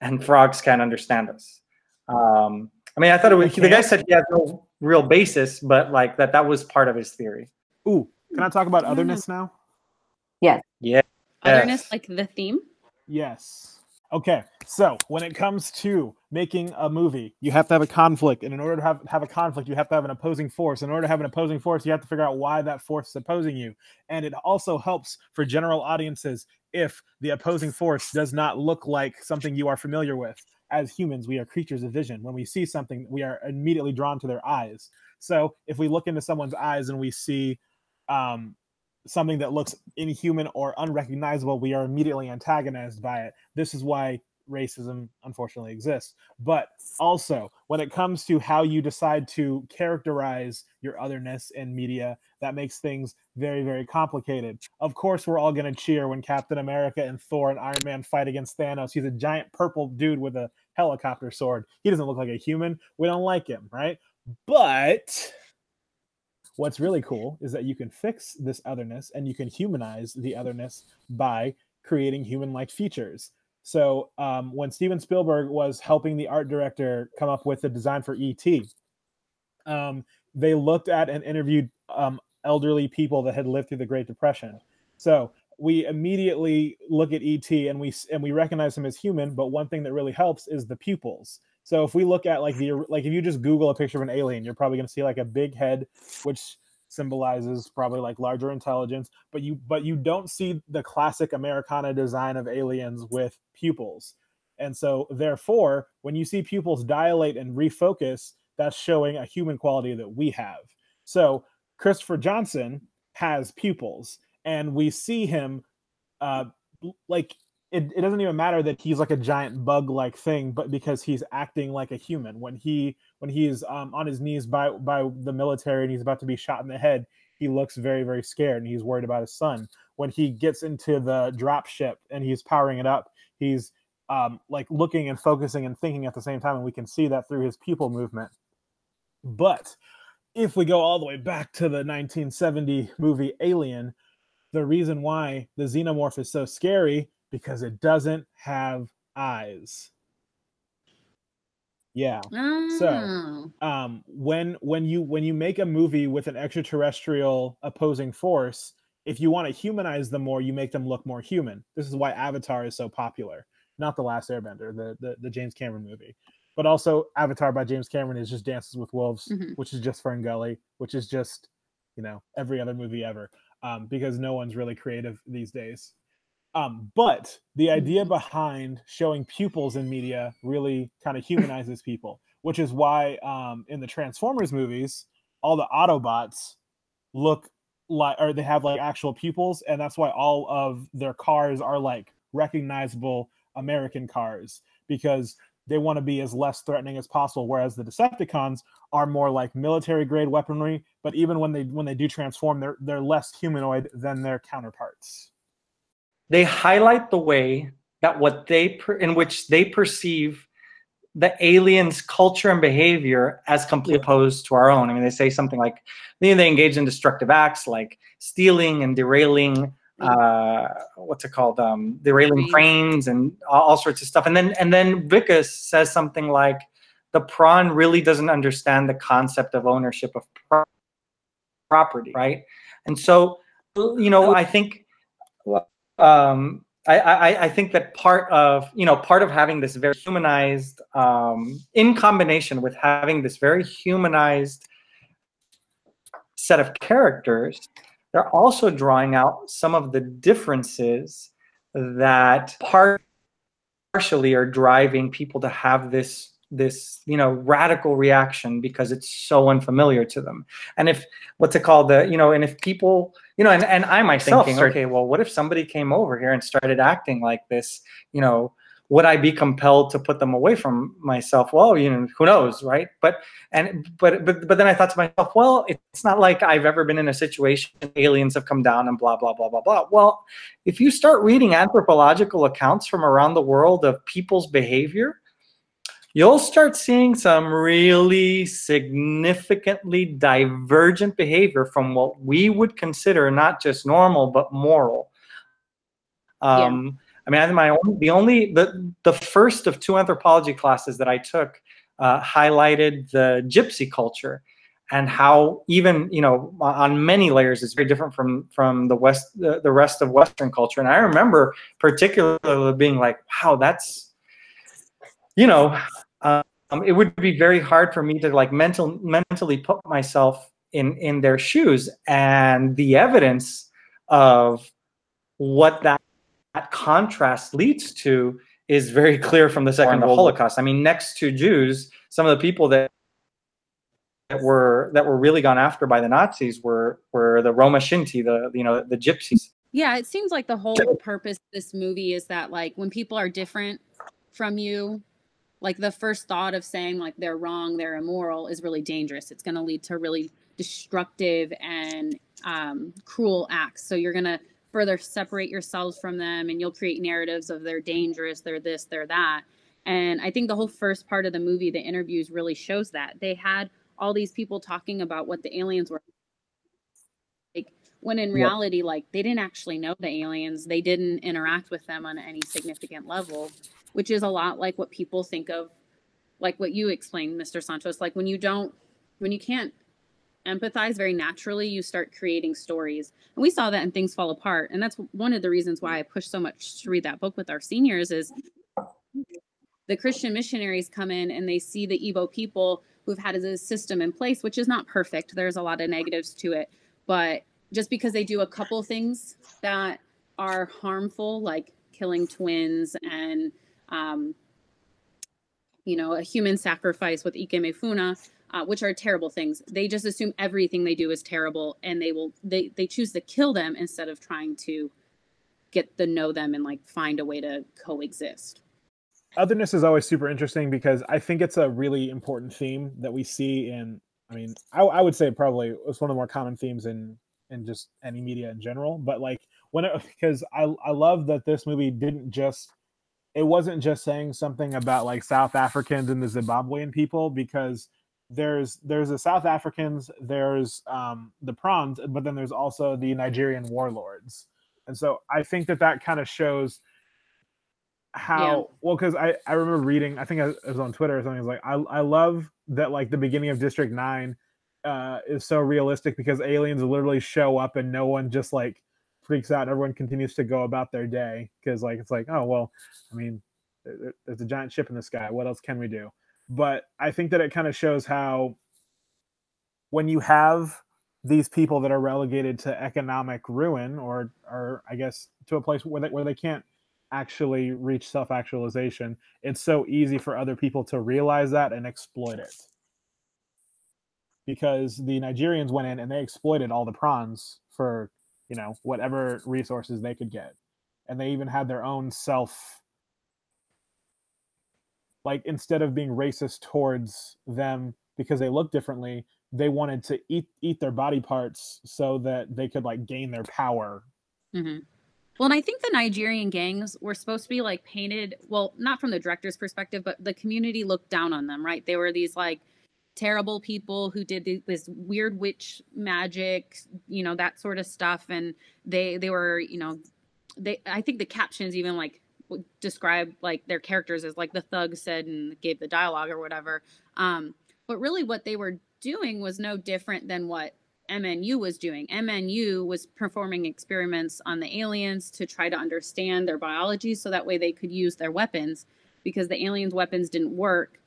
and frogs can't understand us. Um, I mean, I thought it was, the guy said he had no real basis, but like that that was part of his theory. Ooh, can I talk about otherness now? Yes. Yeah. Otherness, Yes. like the theme. Yes. Okay. So when it comes to making a movie, you have to have a conflict. And in order to have, have a conflict, you have to have an opposing force. In order to have an opposing force, you have to figure out why that force is opposing you. And it also helps for general audiences if the opposing force does not look like something you are familiar with. As humans, we are creatures of vision. When we see something, we are immediately drawn to their eyes. So if we look into someone's eyes and we see um, something that looks inhuman or unrecognizable, we are immediately antagonized by it. This is why racism unfortunately exists. But also, when it comes to how you decide to characterize your otherness in media, that makes things very, very complicated. Of course, we're all going to cheer when Captain America and Thor and Iron Man fight against Thanos. He's a giant purple dude with a helicopter sword. He doesn't look like a human. We don't like him, right? But what's really cool is that you can fix this otherness and you can humanize the otherness by creating human like features. So, um, when Steven Spielberg was helping the art director come up with the design for ET, um, they looked at and interviewed um, elderly people that had lived through the Great Depression. So, we immediately look at ET and we and we recognize him as human. But one thing that really helps is the pupils. So if we look at like the like if you just Google a picture of an alien, you're probably going to see like a big head, which symbolizes probably like larger intelligence. But you but you don't see the classic Americana design of aliens with pupils. And so therefore, when you see pupils dilate and refocus, that's showing a human quality that we have. So Christopher Johnson has pupils, and we see him uh, like it, it doesn't even matter that he's like a giant bug like thing but because he's acting like a human when he when he's um, on his knees by by the military and he's about to be shot in the head he looks very very scared and he's worried about his son when he gets into the drop ship and he's powering it up he's um, like looking and focusing and thinking at the same time and we can see that through his pupil movement but if we go all the way back to the 1970 movie alien the reason why the xenomorph is so scary because it doesn't have eyes. Yeah. Oh. Um when when you when you make a movie with an extraterrestrial opposing force, if you want to humanize them more, you make them look more human. This is why Avatar is so popular. Not the last airbender, the the, the James Cameron movie. But also Avatar by James Cameron is just Dances with Wolves, Mhm. which is just Fern Gully, which is just, you know, every other movie ever. Um, because no one's really creative these days. Um, but the idea behind showing pupils in media really kind of humanizes people, which is why um, in the Transformers movies, all the Autobots look like, or they have like actual pupils, and that's why all of their cars are like recognizable American cars because they want to be as less threatening as possible. Whereas the Decepticons are more like military grade weaponry, but even when they when they do transform, they're they're less humanoid than their counterparts. They highlight the way that what they per- in which they perceive the aliens culture and behavior as completely opposed to our own i mean they say something like you know, they engage in destructive acts like stealing and derailing uh, what's it called? Um, the railing Cranes. cranes and all, all sorts of stuff. And then and then Wikus says something like, "The prawn really doesn't understand the concept of ownership of pro- property, right?" And so, you know, I think, um, I, I, I think that part of you know part of having this very humanized, um, in combination with having this very humanized set of characters, they're also drawing out some of the differences that part partially are driving people to have this this you know radical reaction because it's so unfamiliar to them. And if what's it called? The you know and if people you know and, and i myself Thinking, okay well what if somebody came over here and started acting like this? You know would i be compelled to put them away from myself? Well you know who knows right? But and but but but then i thought to myself well it's not like i've ever been in a situation aliens have come down and blah blah blah blah blah. Well if you start reading anthropological accounts from around the world of people's behavior you'll start seeing some really significantly divergent behavior from what we would consider not just normal but moral um, I mean, I think my own, the only the the first of two anthropology classes that I took uh, highlighted the gypsy culture and how even you know on many layers it's very different from from the west the, the rest of Western culture. And I remember particularly being like, wow, that's you know, um, it would be very hard for me to like mental mentally put myself in in their shoes and the evidence of what that that contrast leads to is very clear from the Second World Holocaust. I mean, next to Jews, some of the people that that were that were really gone after by the Nazis were were the Roma Sinti, the you know the gypsies. Yeah, it seems like the whole purpose of this movie is that like when people are different from you, like the first thought of saying like they're wrong, they're immoral is really dangerous. It's going to lead to really destructive and um, cruel acts. So you're going to further separate yourselves from them and you'll create narratives of they're dangerous, they're this, they're that. And I think the whole first part of the movie, the interviews really shows that. They had all these people talking about what the aliens were like when in Yeah. reality like they didn't actually know the aliens they didn't interact with them on any significant level which is a lot like what people think of like what you explained mr santos. Like when you don't when you can't empathize very naturally you start creating stories. And we saw that in things fall apart and that's one of the reasons why i push so much to read that book with our seniors is the christian missionaries come in and they see the Igbo people who've had a system in place which is not perfect. There's a lot of negatives to it. But just because they do a couple things that are harmful like killing twins and um, you know a human sacrifice with ikemefuna uh, which are terrible things they just assume everything they do is terrible and they will they they choose to kill them instead of trying to get to know them and like find a way to coexist otherness is always super interesting because I think it's a really important theme that we see in. I mean, I, I would say probably it's one of the more common themes in in just any media in general. But like when it, because I I love that this movie didn't just it wasn't just saying something about like South Africans and the Zimbabwean people because there's there's the South Africans, there's um, the prawns, but then there's also the Nigerian warlords, and so I think that that kind of shows how Yeah. well because I I remember reading I think I- it was on Twitter or something. It was like I I love that like the beginning of District Nine uh, is so realistic because aliens literally show up and no one just like freaks out. Everyone continues to go about their day because like it's like oh well, I mean there- there- there's a giant ship in the sky. What else can we do? But I think that it kind of shows how when you have these people that are relegated to economic ruin or or I guess to a place where they, where they can't actually reach self-actualization it's so easy for other people to realize that and exploit it because the Nigerians went in and they exploited all the prawns for you know whatever resources they could get. And they even had their own self like instead of being racist towards them because they look differently they wanted to eat eat their body parts so that they could like gain their power. Hmm Well, and I think the Nigerian gangs were supposed to be like painted, well, not from the director's perspective, but the community looked down on them, right? They were these like terrible people who did th- this weird witch magic, you know, that sort of stuff. And they they were, you know, they I think the captions even like describe like their characters as like the thug said and gave the dialogue or whatever. Um, but really, what they were doing was no different than what MNU was doing. MNU was performing experiments on the aliens to try to understand their biology so that way they could use their weapons because the aliens' weapons didn't work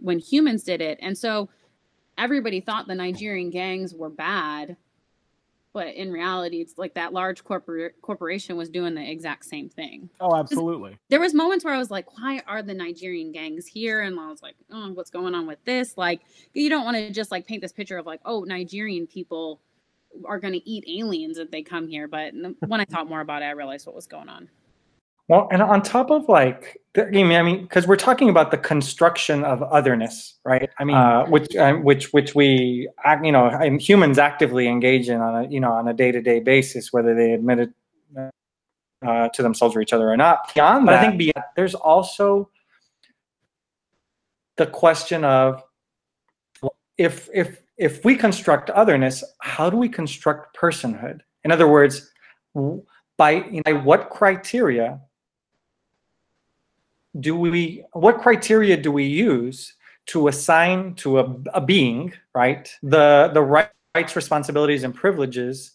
when humans did it. And so everybody thought the Nigerian gangs were bad, but in reality it's like that large corporate corporation was doing the exact same thing. Oh, absolutely. There was moments where I was like, why are the Nigerian gangs here? And I was like, oh, what's going on with this? Like you don't want to just like paint this picture of like, oh, Nigerian people are going to eat aliens if they come here, but when I thought more about it, I realized what was going on. Well, and on top of like, the, I mean, because we're talking about the construction of otherness, right? I mean, uh, which uh, which which we, you know, humans actively engage in on a you know on a day to day basis, whether they admit it uh, to themselves or each other or not. Beyond that, I think beyond, there's also the question of if if if we construct otherness, how do we construct personhood? In other words, by, you know, by what criteria do we what criteria do we use to assign to a, a being right the the rights responsibilities and privileges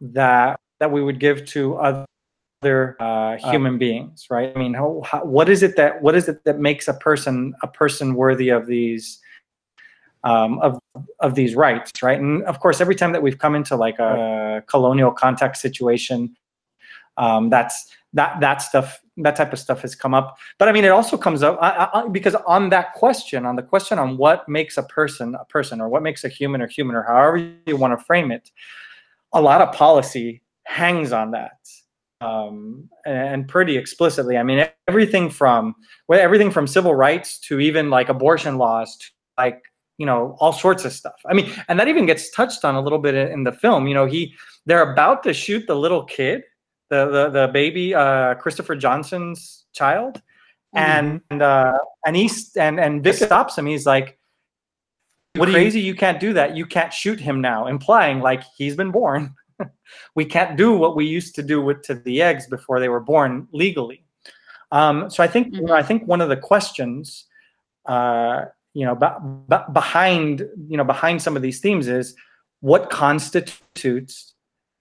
that that we would give to other uh, human um, beings right? I mean how, how, what is it that what is it that makes a person a person worthy of these um, of of these rights right? And of course every time that we've come into like a colonial context situation um, that's that that stuff that type of stuff has come up. But i mean it also comes up I, I, because on that question on the question on what makes a person a person or what makes a human or human or however you want to frame it a lot of policy hangs on that um, and pretty explicitly. I mean everything from well, everything from civil rights to even like abortion laws to like you know all sorts of stuff. I mean and that even gets touched on a little bit in the film. You know he they're about to shoot the little kid the the, the baby uh, Christopher Johnson's child, mm-hmm. and uh, and he's and and Vic stops him. He's like, "What crazy? You can't do that. You can't shoot him now," implying like he's been born. we can't do what we used to do with to the eggs before they were born legally. Um, so I think mm-hmm. you know, I think one of the questions, uh, you know, b- b- behind you know behind some of these themes is what constitutes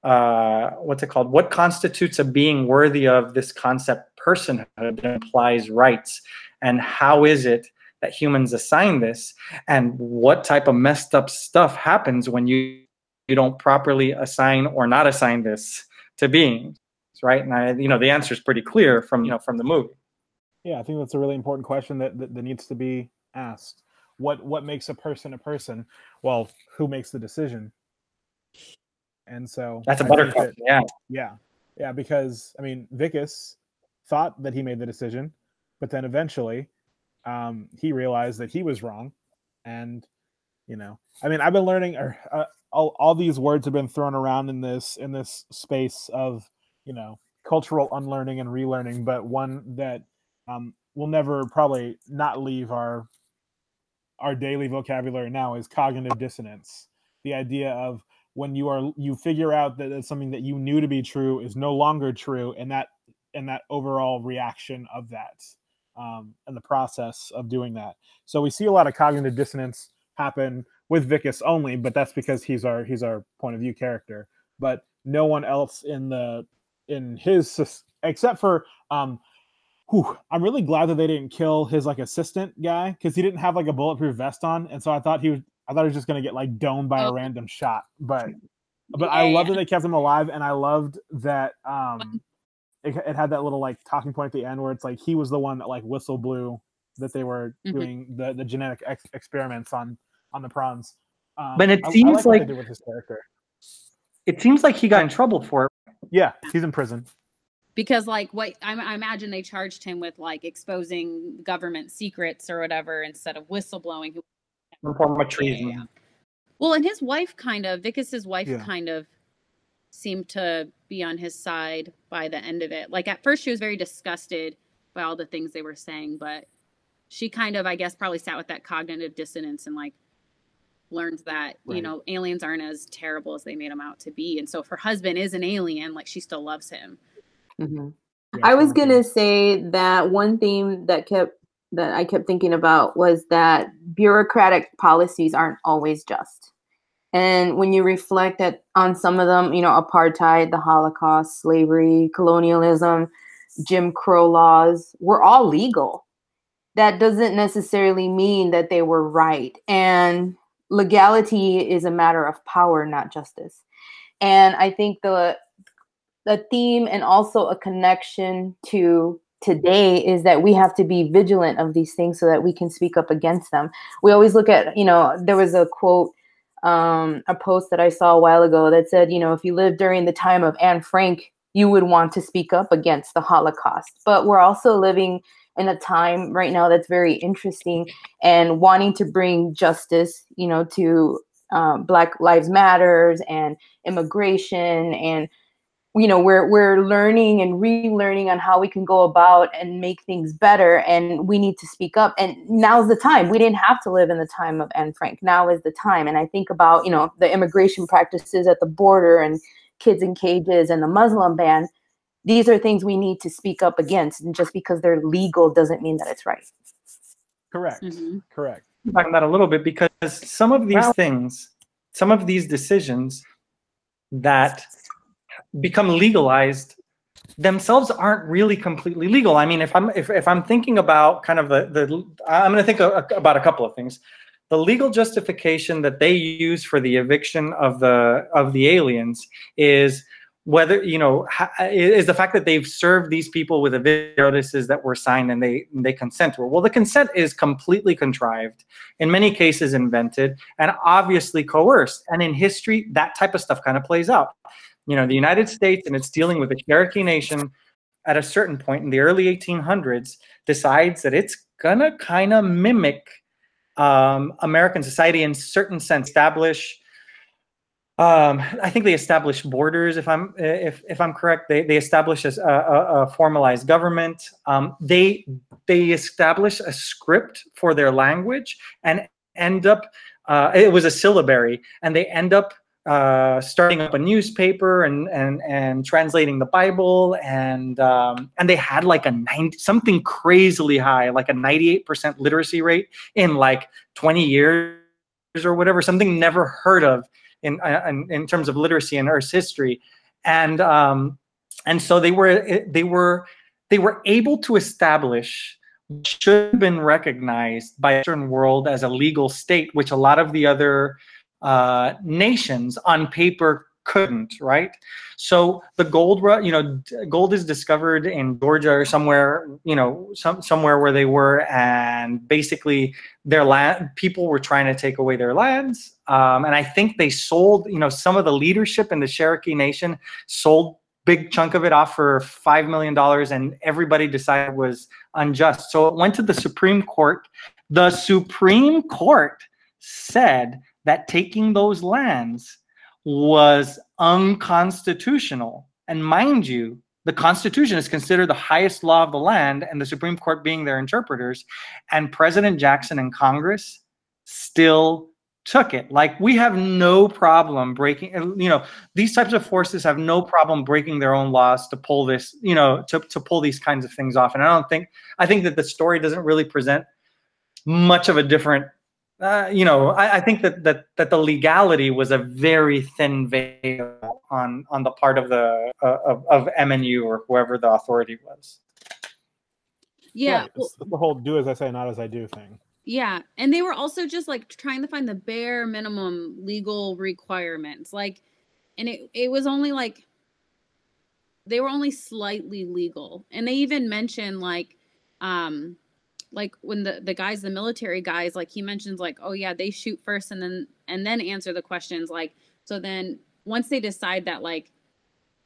uh, what's it called? What constitutes a being worthy of this concept personhood implies rights, and how is it that humans assign this, and what type of messed up stuff happens when you you don't properly assign or not assign this to beings, right? And I, you know, the answer is pretty clear from you know from the movie. Yeah, I think that's a really important question that, that, that needs to be asked. What what makes a person a person? Well, who makes the decision? And so that's a question. That, yeah. Yeah. Yeah. Because I mean, Wikus thought that he made the decision, but then eventually um, he realized that he was wrong. And, you know, I mean, I've been learning, or uh, all, all these words have been thrown around in this, in this space of, you know, cultural unlearning and relearning, but one that um, will never probably not leave our, our daily vocabulary now is cognitive dissonance. The idea of when you are you figure out that something that you knew to be true is no longer true and that and that overall reaction of that um, and the process of doing that. So we see a lot of cognitive dissonance happen with Wikus only but that's because he's our he's our point of view character. But no one else in the in his except for um whew, i'm really glad that they didn't kill his like assistant guy because he didn't have like a bulletproof vest on and so i thought he was I thought he was just gonna get like domed by oh. a random shot, but but yeah. I love that they kept him alive, and I loved that um it, it, had that little like talking point at the end where it's like he was the one that like whistle blew that they were mm-hmm. doing the the genetic ex- experiments on on the prawns. Um, but it I, seems I like, like with his character. It seems like he got in trouble for it. Yeah, he's in prison because like what I, I, imagine they charged him with like exposing government secrets or whatever instead of whistleblowing some form of treason. Yeah, yeah. Well, and his wife kind of Wikus's wife yeah. kind of seemed to be on his side by the end of it. Like at first she was very disgusted by all the things they were saying, but she kind of I guess probably sat with that cognitive dissonance and like learned that you know aliens aren't as terrible as they made them out to be and so if her husband is an alien like she still loves him Mhm. Yeah, I was gonna say that one theme that kept that I kept thinking about was that bureaucratic policies aren't always just. And when you reflect that on some of them, you know, apartheid, the Holocaust, slavery, colonialism, Jim Crow laws were all legal. That doesn't necessarily mean that they were right. And legality is a matter of power, not justice. And I think the the theme and also a connection to today is that we have to be vigilant of these things so that we can speak up against them. We always look at, you know, there was a quote, um, a post that I saw a while ago that said, you know, if you lived during the time of Anne Frank, you would want to speak up against the Holocaust. But we're also living in a time right now that's very interesting and wanting to bring justice, you know, to um, Black Lives Matters and immigration and you know we're we're learning and relearning on how we can go about and make things better and we need to speak up and now's the time we didn't have to live in the time of Anne Frank now is the time and I think about you know the immigration practices at the border and kids in cages and the Muslim ban these are things we need to speak up against and just because they're legal doesn't mean that it's right Correct. Mhm. Correct. talking that a little bit because some of these Well- things, some of these decisions that become legalized themselves aren't really completely legal. I mean, if I'm if, if I'm thinking about kind of the the I'm going to think a- about a couple of things. The legal justification that they use for the eviction of the of the aliens is whether you know is the fact that they've served these people with eviction notices that were signed and they they consent to it. Well, the consent is completely contrived, in many cases invented, and obviously coerced. And in history, that type of stuff kind of plays out. You know, the United States and it's dealing with the Cherokee Nation at a certain point in the early 1800s decides that it's gonna kind of mimic um, American society in certain sense, establish um, I think they establish borders. If I'm if if I'm correct, they they establish a, a, a formalized government. Um, they they establish a script for their language and end up. Uh, it was a syllabary, and they end up uh, starting up a newspaper and and and translating the Bible, and um, and they had like a ninety something crazily high, like a ninety eight percent literacy rate in like twenty years or whatever, something never heard of in, in, in terms of literacy in Earth's history, and um, and so they were they were they were able to establish should have been recognized by the Western world as a legal state, which a lot of the other uh, nations on paper couldn't. Right. So the gold, you know, gold is discovered in Georgia or somewhere, you know, some somewhere where they were, and basically their land people were trying to take away their lands um, and i think they sold you know some of the leadership in the cherokee nation sold big chunk of it off for five million dollars and everybody decided was unjust so it went to the supreme court the supreme court said that taking those lands was unconstitutional and mind you the Constitution is considered the highest law of the land, and the Supreme Court being their interpreters. And President Jackson and Congress still took it. Like we have no problem breaking. You know, these types of forces have no problem breaking their own laws to pull this. You know, to to pull these kinds of things off. And I don't think I think that the story doesn't really present much of a different. Uh, you know, I, I think that that that the legality was a very thin veil on on the part of the uh, of, of MNU or whoever the authority was. yeah Right. well, the whole "do as I say, not as I do" thing. Yeah, and they were also just like trying to find the bare minimum legal requirements. Like and it it was only like they were only slightly legal. And they even mentioned like um like when the the guys the military guys like he mentions like oh yeah, they shoot first and then and then answer the questions like so then once they decide that like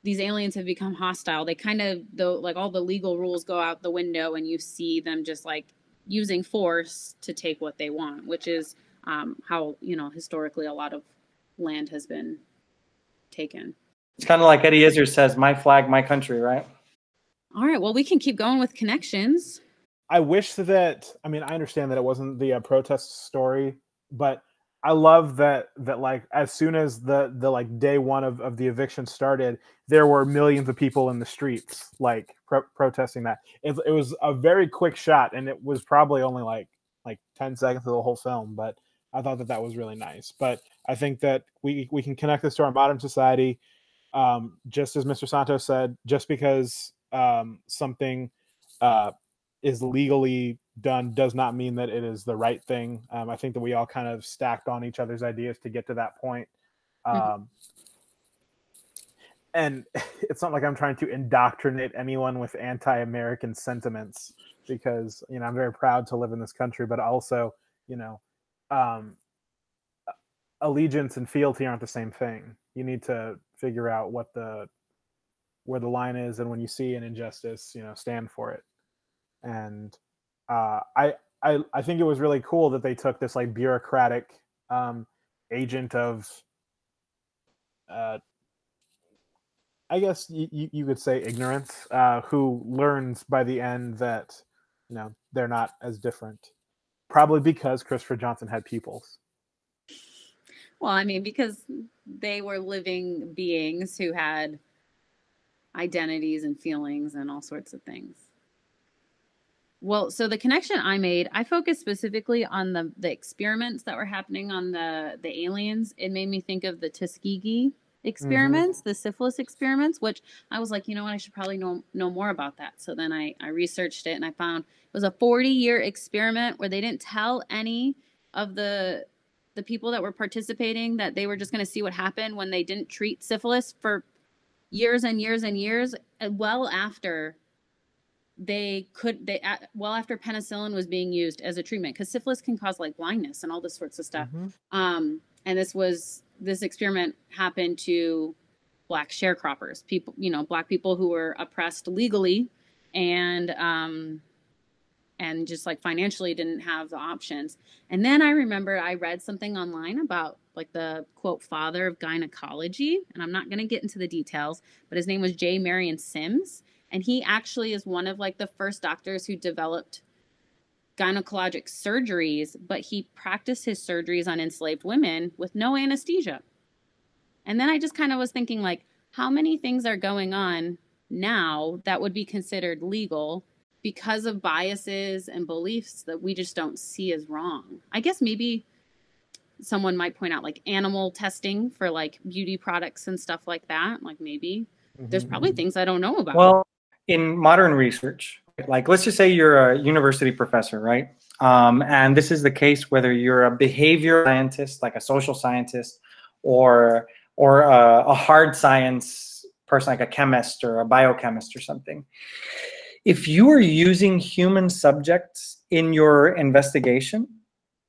these aliens have become hostile, they kind of though like all the legal rules go out the window and you see them just like using force to take what they want, which is um, how you know historically a lot of land has been taken. It's kind of like Eddie Izzard says, "My flag, my country," right? All right, well we can keep going with connections. I wish that I mean I understand that it wasn't the uh, protest story, but I love that that like as soon as the the like day one of, of the eviction started, there were millions of people in the streets like pro- protesting that. It, it was a very quick shot, and it was probably only like like ten seconds of the whole film, but I thought that that was really nice. But I think that we we can connect this to our modern society, um, just as Mr. Santos said. Just because um, something uh, is legally done does not mean that it is the right thing. Um, I think that we all kind of stacked on each other's ideas to get to that point. Mm-hmm. Um, mm-hmm. And it's not like I'm trying to indoctrinate anyone with anti-American sentiments because you know I'm very proud to live in this country, but also you know um, allegiance and fealty aren't the same thing. You need to figure out what the where the line is, and when you see an injustice, you know, stand for it. And uh, I, I I think it was really cool that they took this like bureaucratic um, agent of, uh, I guess you, you could say ignorance, uh, who learns by the end that you know they're not as different, probably because Christopher Johnson had pupils. Well, I mean, because they were living beings who had identities and feelings and all sorts of things. Well, so the connection I made, I focused specifically on the the experiments that were happening on the the aliens. It made me think of the Tuskegee experiments, mm-hmm. the syphilis experiments, which I was like, you know what, I should probably know know more about that. So then I I researched it and I found it was a 40 year experiment where they didn't tell any of the the people that were participating that they were just going to see what happened when they didn't treat syphilis for years and years and years well after they could they well after penicillin was being used as a treatment because syphilis can cause like blindness and all this sorts of stuff. Mm-hmm. um, and this was this experiment happened to black sharecroppers people you know black people who were oppressed legally and um and just like financially didn't have the options. And then i remember i read something online about like the quote father of gynecology and i'm not going to get into the details but his name was j. Marion sims and he actually is one of like the first doctors who developed gynecologic surgeries, but he practiced his surgeries on enslaved women with no anesthesia. And then I just kind of was thinking like how many things are going on now that would be considered legal because of biases and beliefs that we just don't see as wrong. I guess maybe someone might point out like animal testing for like beauty products and stuff like that. Like maybe mm-hmm. there's probably things I don't know about. Well, in modern research, like let's just say you're a university professor, right? Um, and this is the case whether you're a behavior scientist, like a social scientist, or or a, a hard science person, like a chemist or a biochemist or something. If you are using human subjects in your investigation,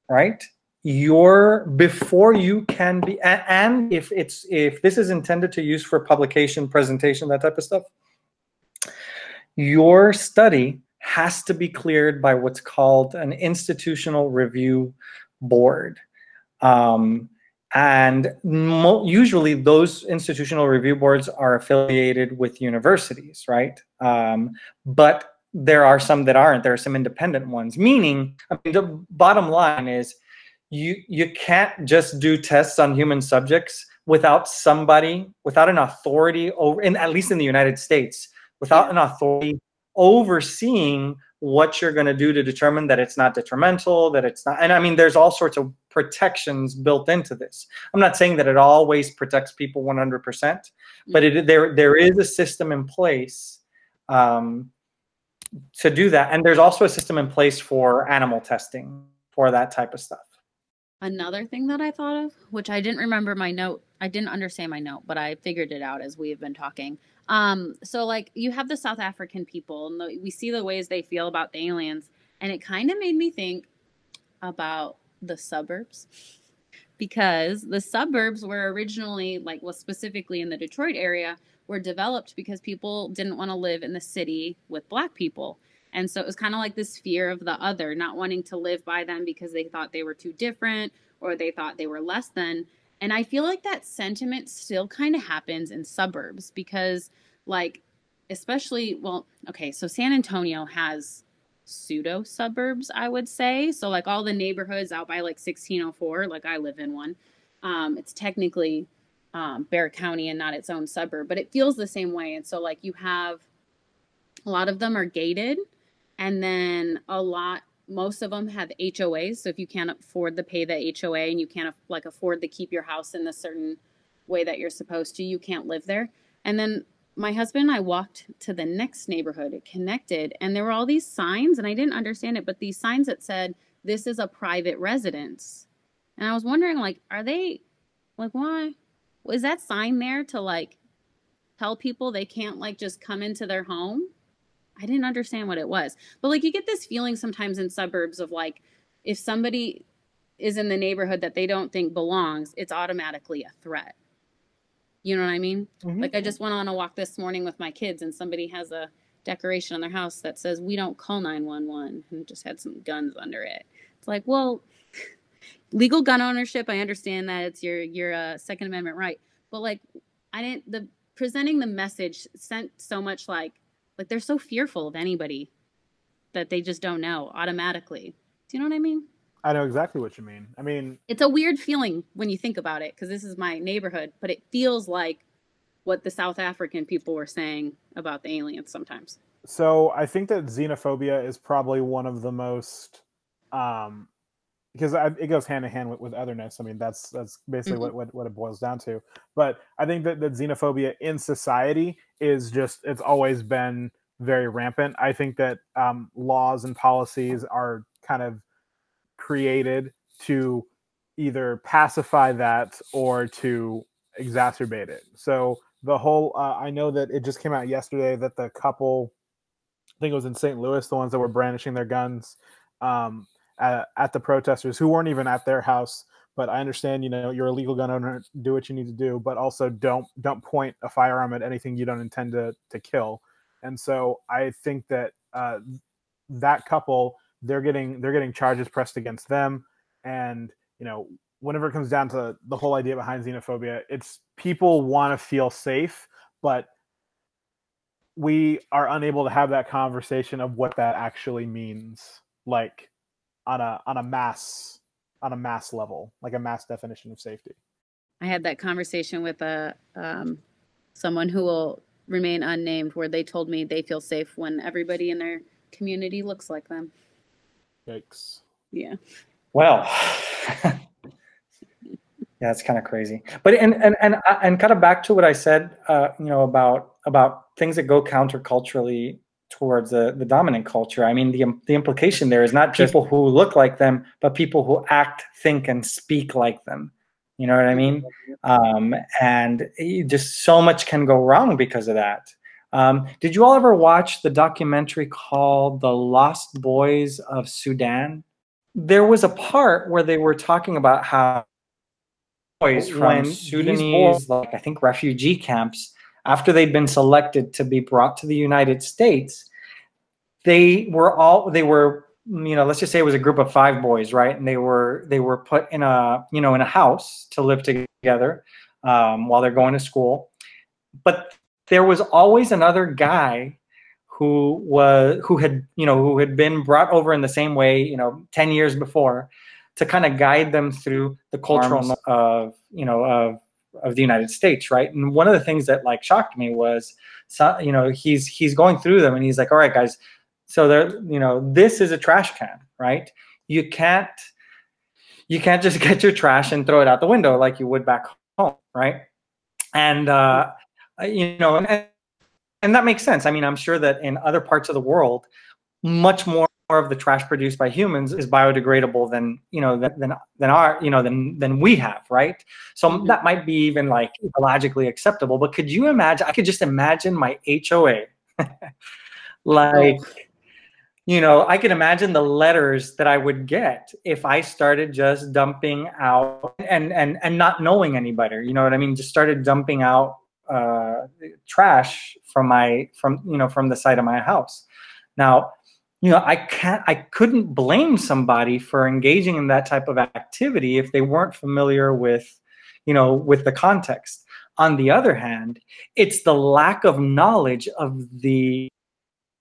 right? your before you can be and if it's if this is intended to use for publication presentation that type of stuff your study has to be cleared by what's called an institutional review board. Um, and usually those institutional review boards are affiliated with universities, right? Um, but there are some that aren't. There are some independent ones, meaning, I mean, the bottom line is you, you can't just do tests on human subjects without somebody, without an authority over, in, at least in the United States, without an authority overseeing what you're going to do to determine that it's not detrimental, that it's not. And I mean, there's all sorts of protections built into this. I'm not saying that it always protects people 100%, but it, there there is a system in place um, to do that, and there's also a system in place for animal testing for that type of stuff. Another thing that I thought of, which I didn't remember my note, I didn't understand my note, but I figured it out as we have been talking. Um, so like you have the South African people, and the, we see the ways they feel about the aliens, and it kind of made me think about the suburbs because the suburbs were originally like well specifically in the Detroit area were developed because people didn't want to live in the city with black people. And so it was kind of like this fear of the other, not wanting to live by them because they thought they were too different or they thought they were less than. And I feel like that sentiment still kind of happens in suburbs because, like, especially, well, okay, so San Antonio has pseudo suburbs, I would say. So like all the neighborhoods out by like 1604, like I live in one. Um, it's technically um, Bexar County and not its own suburb, but it feels the same way. And so like you have a lot of them are gated, and then a lot most of them have HOAs. So if you can't afford to pay the HOA and you can't like afford to keep your house in the certain way that you're supposed to, you can't live there. And then my husband and I walked to the next neighborhood, it connected, and there were all these signs, and I didn't understand it, but these signs that said, This is a private residence. And I was wondering, like, are they, like, why? Is that sign there to, like, tell people they can't, like, just come into their home? I didn't understand what it was. But, like, you get this feeling sometimes in suburbs of, like, if somebody is in the neighborhood that they don't think belongs, it's automatically a threat. You know what I mean? Mhm. Like I just went on a walk this morning with my kids and somebody has a decoration on their house that says we don't call 911 and just had some guns under it. It's like, well, legal gun ownership, I understand that it's your your uh, second amendment right. But like I didn't the presenting the message sent so much like like they're so fearful of anybody that they just don't know automatically. Do you know what I mean? I know exactly what you mean. I mean, it's a weird feeling when you think about it because this is my neighborhood, but it feels like what the South African people were saying about the aliens sometimes. so I think that xenophobia is probably one of the most, um, because I, it goes hand in hand with, with otherness. I mean, that's that's basically Mhm. what, what what it boils down to. But I think that that xenophobia in society is just it's always been very rampant. I think that um, laws and policies are kind of created to either pacify that or to exacerbate it. So the whole uh, I know that it just came out yesterday that the couple I think it was in St. Louis the ones that were brandishing their guns um, at, at the protesters who weren't even at their house but I understand you know you're a legal gun owner do what you need to do but also don't don't point a firearm at anything you don't intend to to kill. And so I think that uh, that couple they're getting they're getting charges pressed against them. And you know whenever it comes down to the whole idea behind xenophobia it's people want to feel safe but we are unable to have that conversation of what that actually means. Like on a on a mass on a mass level like a mass definition of safety I had that conversation with a um, someone who will remain unnamed, where they told me they feel safe when everybody in their community looks like them. yikes Yeah, Well, yeah, it's kind of crazy. But and and and uh, and kind of back to what I said, uh, you know, about about things that go counterculturally towards the the dominant culture. I mean, the the implication there is not people who look like them, but people who act, think, and speak like them. You know what I mean? Um, and just so much can go wrong because of that. Um, did you all ever watch the documentary called "The Lost Boys of Sudan"? there was a part where they were talking about how boys from When Sudanese, like I think refugee camps, after they'd been selected to be brought to the United States, they were all they were you know let's just say it was a group of five boys right and they were they were put in a you know in a house to live together um, while they're going to school but there was always another guy who was who had you know who had been brought over in the same way you know 10 years before to kind of guide them through the cultural Arms. no- of you know of of the United States right? And one of the things that like shocked me was you know he's he's going through them and he's like all right guys so there you know this is a trash can right? You can't you can't just get your trash and throw it out the window like you would back home right? And uh you know and, and that makes sense. I mean, I'm sure that in other parts of the world, much more of the trash produced by humans is biodegradable than you know than than, than our you know than than we have, right? So that might be even like ecologically acceptable. But could you imagine? I could just imagine my HOA, like. You know, I could imagine the letters that I would get if I started just dumping out and and and not knowing any better. You know what I mean? Just started dumping out uh, trash from my from you know from the side of my house. Now, you know, I can't I couldn't blame somebody for engaging in that type of activity if they weren't familiar with, you know, with the context. On the other hand, it's the lack of knowledge of the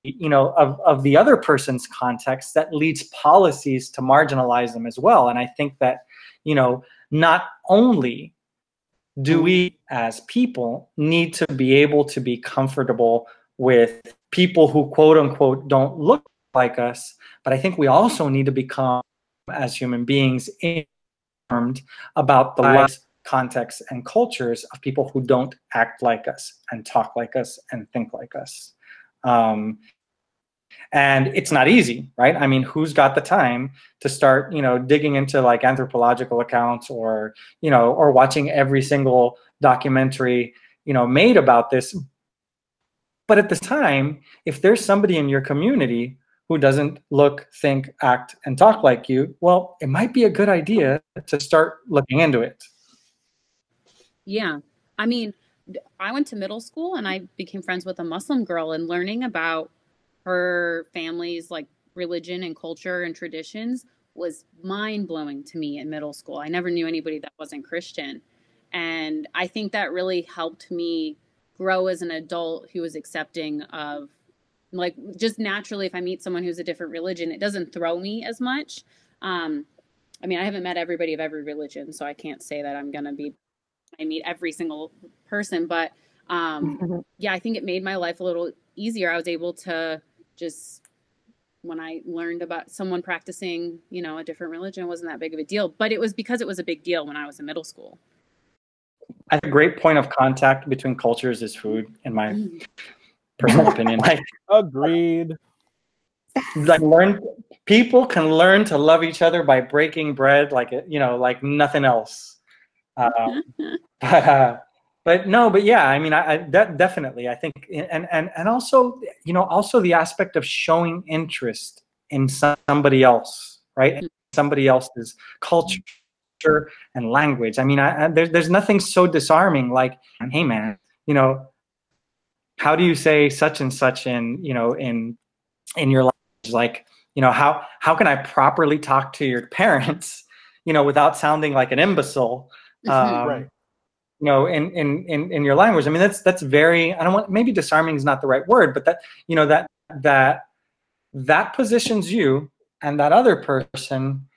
you know of, of the other person's context that leads policies to marginalize them as well and i think that you know not only do we as people need to be able to be comfortable with people who quote unquote don't look like us but i think we also need to become as human beings informed about the lives contexts and cultures of people who don't act like us and talk like us and think like us. Um, and it's not easy right? I mean who's got the time to start you know digging into like anthropological accounts or you know or watching every single documentary you know made about this? But at the time if there's somebody in your community who doesn't look think act and talk like you well it might be a good idea to start looking into it yeah i mean i went to middle school and i became friends with a muslim girl and learning about her family's like religion and culture and traditions was mind blowing to me in middle school. I never knew anybody that wasn't Christian. And I think that really helped me grow as an adult who was accepting of like just naturally if I meet someone who's a different religion, it doesn't throw me as much. Um I mean, I haven't met everybody of every religion, so I can't say that I'm going to be I meet every single person, but um mm-hmm. yeah, I think it made my life a little easier. I was able to just when I learned about someone practicing, you know, a different religion wasn't that big of a deal. But it was because it was a big deal when I was in middle school. I think a great point of contact between cultures is food, in my mm. Personal opinion. Like agreed. Like learn people can learn to love each other by breaking bread like you know, like nothing else. Um, but uh, but no but yeah i mean i, I that definitely i think and and and also you know also the aspect of showing interest in somebody else right mm-hmm. somebody else's culture and language i mean I, I, there's, there's nothing so disarming like hey man you know how do you say such and such in you know in in your language? Like you know how how can i properly talk to your parents you know without sounding like an imbecile? Mm-hmm. um, right. you know in, in in in your language. I mean that's that's very i don't want maybe disarming is not the right word but that you know that that that positions you and that other person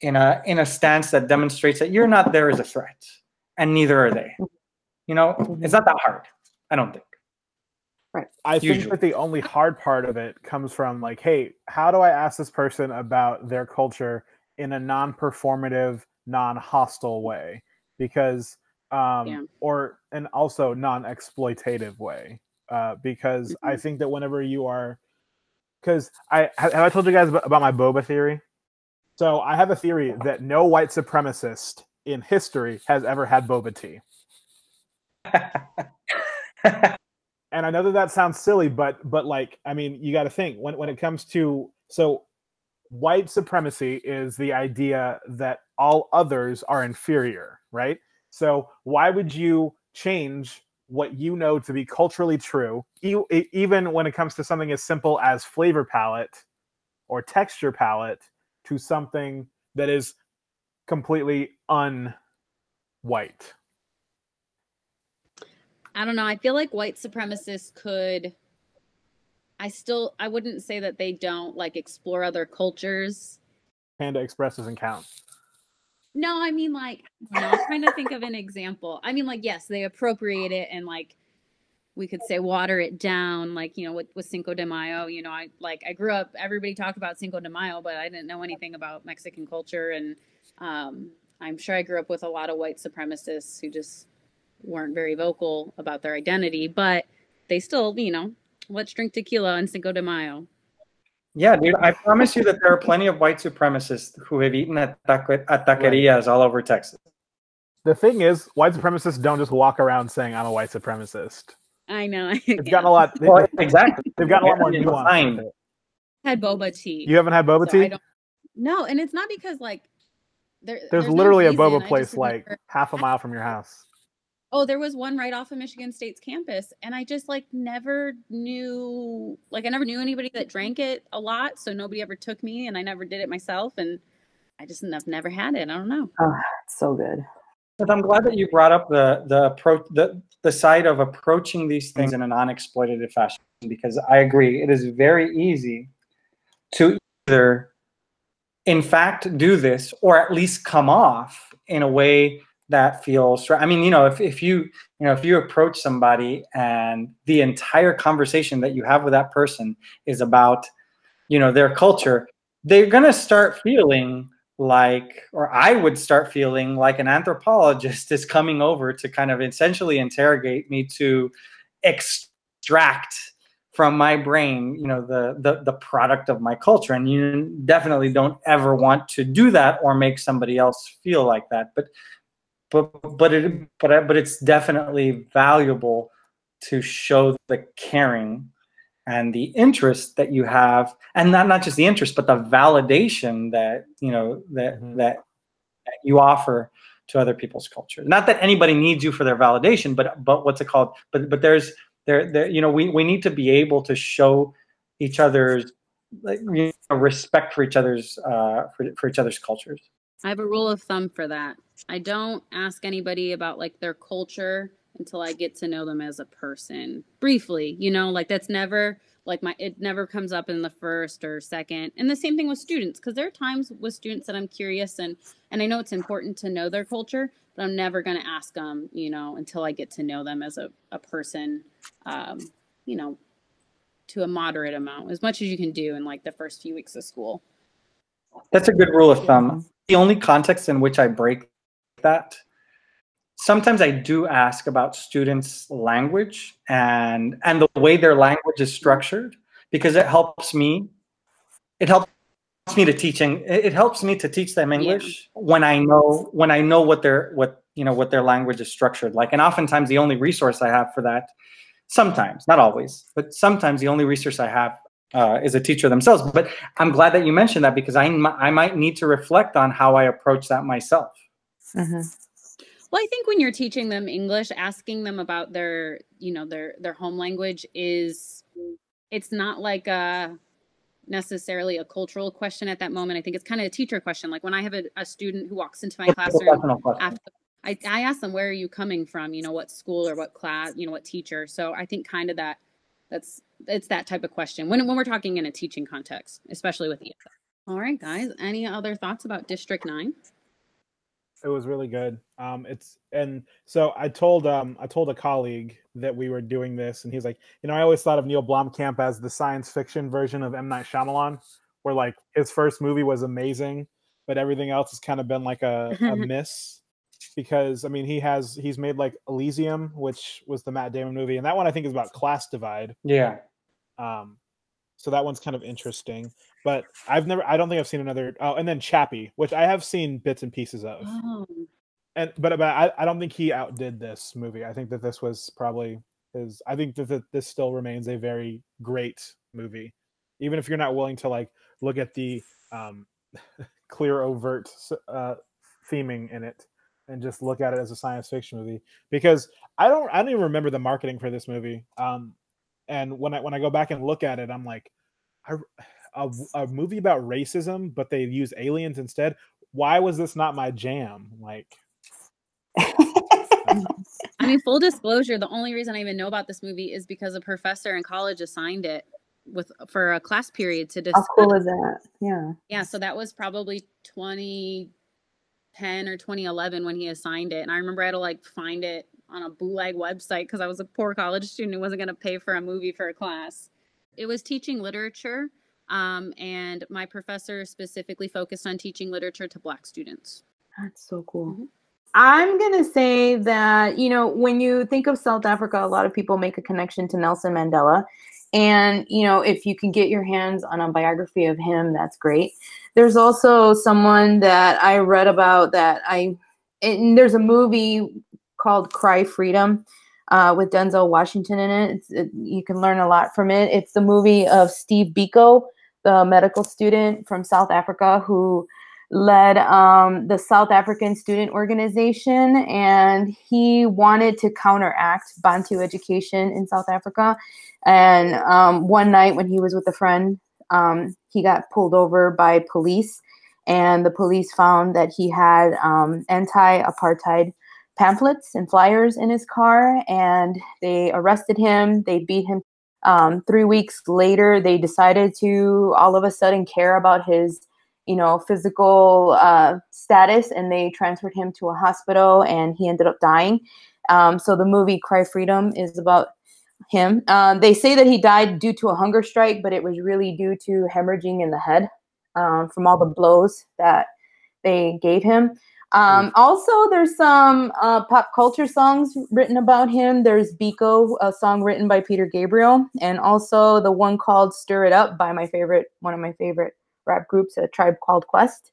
in a in a stance that demonstrates that you're not there as a threat and neither are they. You know it's not that hard i don't think right i Usually. think that the only hard part of it comes from like hey how do i ask this person about their culture in a non-performative non-hostile way because um, yeah. or and also non-exploitative way uh, because mm-hmm. I think that whenever you are because I have I told you guys about my boba theory. So I have a theory that no white supremacist in history has ever had boba tea. and I know that that sounds silly, but but like I mean, you got to think when when it comes to so white supremacy is the idea that all others are inferior, right? So why would you change what you know to be culturally true, even when it comes to something as simple as flavor palette or texture palette, to something that is completely unwhite? I don't know. I feel like white supremacists could. I still, I wouldn't say that they don't like explore other cultures. Panda Express doesn't count. No, I mean like I am trying to think of an example. I mean like yes, they appropriate it and like we could say water it down, like you know with, with Cinco de Mayo. You know, I like I grew up. Everybody talked about Cinco de Mayo, but I didn't know anything about Mexican culture, and um, I'm sure I grew up with a lot of white supremacists who just weren't very vocal about their identity, but they still, you know, let's drink tequila on Cinco de Mayo. Yeah, dude, I promise you that there are plenty of white supremacists who have eaten at, taque- at taquerias all over Texas. The thing is, white supremacists don't just walk around saying, I'm a white supremacist. I know. It's gotten a lot. Well, exactly. They've gotten a lot more nuance. Had boba tea. You haven't had boba so tea? No, and it's not because like there, there's, there's, literally no a boba place like half a mile from your house. Oh, there was one right off of Michigan State's campus, and I just like never knew, like I never knew anybody that drank it a lot, so nobody ever took me, and I never did it myself, and I just have never had it. I don't know. Oh, it's so good. But I'm glad that you brought up the the approach the the side of approaching these things in a non-exploitative fashion because I agree it is very easy to either in fact do this or at least come off in a way that feels i mean you know if, if you you know if you approach somebody and the entire conversation that you have with that person is about you know their culture they're going to start feeling like or i would start feeling like an anthropologist is coming over to kind of essentially interrogate me to extract from my brain you know the, the the product of my culture. And you definitely don't ever want to do that or make somebody else feel like that. But but but it but but it's definitely valuable to show the caring and the interest that you have and not not just the interest but the validation that you know that mm-hmm. that, that you offer to other people's culture. Not that anybody needs you for their validation but but what's it called? But but there's there, there you know we, we need to be able to show each other's like you know, respect for each other's uh, for, for each other's cultures. I have a rule of thumb for that i don't ask anybody about like their culture until i get to know them as a person. Briefly you know like that's never like my it never comes up in the first or second. And the same thing with students because there are times with students that i'm curious and and i know it's important to know their culture but i'm never going to ask them you know until i get to know them as a, a person um, you know to a moderate amount as much as you can do in like the first few weeks of school. That's a good rule of thumb. The only context in which i break that sometimes I do ask about students' language and and the way their language is structured because it helps me. It helps me to teaching. It helps me to teach them English yeah. when I know when I know what their what you know what their language is structured like. And oftentimes the only resource I have for that, sometimes not always, but sometimes the only resource I have uh, is a teacher themselves. But I'm glad that you mentioned that because I I might need to reflect on how I approach that myself. Mm-hmm. Well, I think when you're teaching them English, asking them about their, you know, their their home language is it's not like a necessarily a cultural question at that moment. I think it's kind of a teacher question. Like when I have a, a student who walks into my classroom after I, I ask them, where are you coming from? You know, what school or what class, you know, what teacher. So I think kind of that that's it's that type of question when when we're talking in a teaching context, especially with ESL. All right, guys. Any other thoughts about District Nine? It was really good. Um, it's and so I told um I told a colleague that we were doing this, and he's like, you know, I always thought of Neil Blomkamp as the science fiction version of M Night Shyamalan, where like his first movie was amazing, but everything else has kind of been like a, a miss. Because I mean, he has he's made like Elysium, which was the Matt Damon movie, and that one I think is about class divide. Yeah. Um, so that one's kind of interesting. But I've never, I don't think I've seen another. Oh, and then Chappie, which I have seen bits and pieces of. Oh. And but but I, I don't think he outdid this movie. I think that this was probably his. I think that, that this still remains a very great movie, even if you're not willing to like look at the um, clear overt uh, theming in it and just look at it as a science fiction movie because I don't I don't even remember the marketing for this movie. Um, and when I when I go back and look at it, I'm like, I, a, a movie about racism, but they use aliens instead. Why was this not my jam? Like, I mean, full disclosure, the only reason I even know about this movie is because a professor in college assigned it with for a class period to discuss. How cool is that? Yeah. Yeah. So that was probably 2010 or 2011 when he assigned it. And I remember I had to like find it on a bootleg website because I was a poor college student who wasn't going to pay for a movie for a class. It was teaching literature, um, and my professor specifically focused on teaching literature to Black students. That's so cool. Mm-hmm. I'm going to say that, you know, when you think of South Africa, a lot of people make a connection to Nelson Mandela. And, you know, if you can get your hands on a biography of him, that's great. There's also someone that I read about that I, and there's a movie called Cry Freedom uh, with Denzel Washington in it. it. You can learn a lot from it. It's the movie of Steve Biko, the medical student from South Africa who led um, the South African Student Organization, and he wanted to counteract Bantu education in South Africa. And um, one night when he was with a friend, um, he got pulled over by police, and the police found that he had um, anti-apartheid pamphlets and flyers in his car, and they arrested him. They beat him. Um, three weeks later, they decided to all of a sudden care about his, you know, physical uh, status, and they transferred him to a hospital, and he ended up dying. Um, so the movie Cry Freedom is about him. Um, they say that he died due to a hunger strike, but it was really due to hemorrhaging in the head um, from all the blows that they gave him. Um, also, there's some uh, pop culture songs written about him. There's Biko, a song written by Peter Gabriel, and also the one called "Stir It Up" by my favorite, one of my favorite rap groups, a tribe called Quest.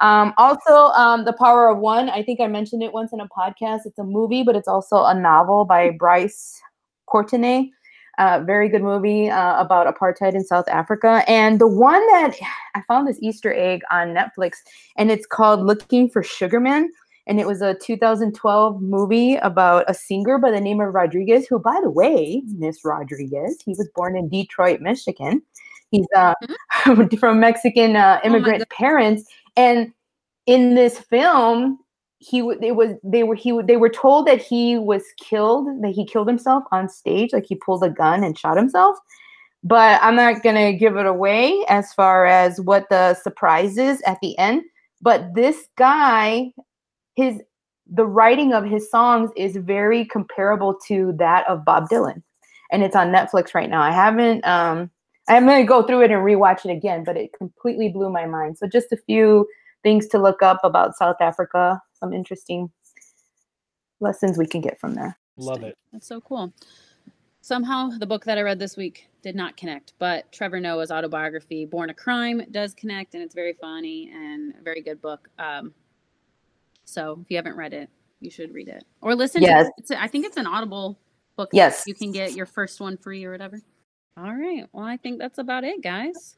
Um, also, um, The Power of One. I think I mentioned it once in a podcast. It's a movie, but it's also a novel by Bryce Courtenay. Uh, very good movie uh, about apartheid in South Africa. And the one that I found this Easter egg on Netflix, and it's called Looking for Sugarman. And it was a 2012 movie about a singer by the name of Rodriguez, who, by the way, Miss Rodriguez, he was born in Detroit, Michigan. He's uh, from Mexican uh, immigrant parents. And in this film, he it was they were he they were told that he was killed that he killed himself on stage like he pulled a gun and shot himself. But i'm not going to give it away as far as what the surprise is at the end. But this guy his the writing of his songs is very comparable to that of bob dylan. And it's on netflix right now. I haven't um i'm going to go through it and rewatch it again but it completely blew my mind. So just a few things to look up about south africa some interesting lessons we can get from there. Love it. That's so cool. Somehow, the book that I read this week did not connect, but Trevor Noah's autobiography, Born a Crime, does connect, and it's very funny and a very good book. Um, so, if you haven't read it, you should read it or listen. Yes. To it. It's a, I think it's an Audible book. Yes. you can get your first one free or whatever. All right. Well, I think that's about it, guys.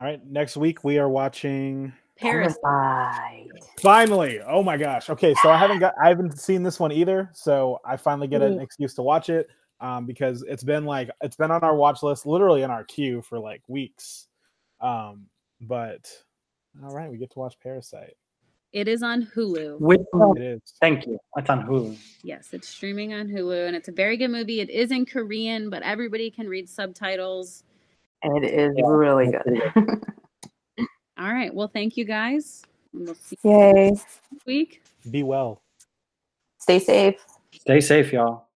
All right. Next week we are watching. Paris. Parasite. Finally! Oh my gosh. Okay, so I haven't got I haven't seen this one either, so I finally get an Mm. excuse to watch it um, because it's been like it's been on our watch list, literally in our queue for like weeks. Um, but all right, we get to watch Parasite. It is on Hulu. With It is. thank you. It's on Hulu. Yes, it's streaming on Hulu, and it's a very good movie. It is in Korean, but everybody can read subtitles. It is Yeah. really good. All right. Well, thank you guys. We'll see Yay. you next week. Be well. Stay safe. Stay safe, y'all.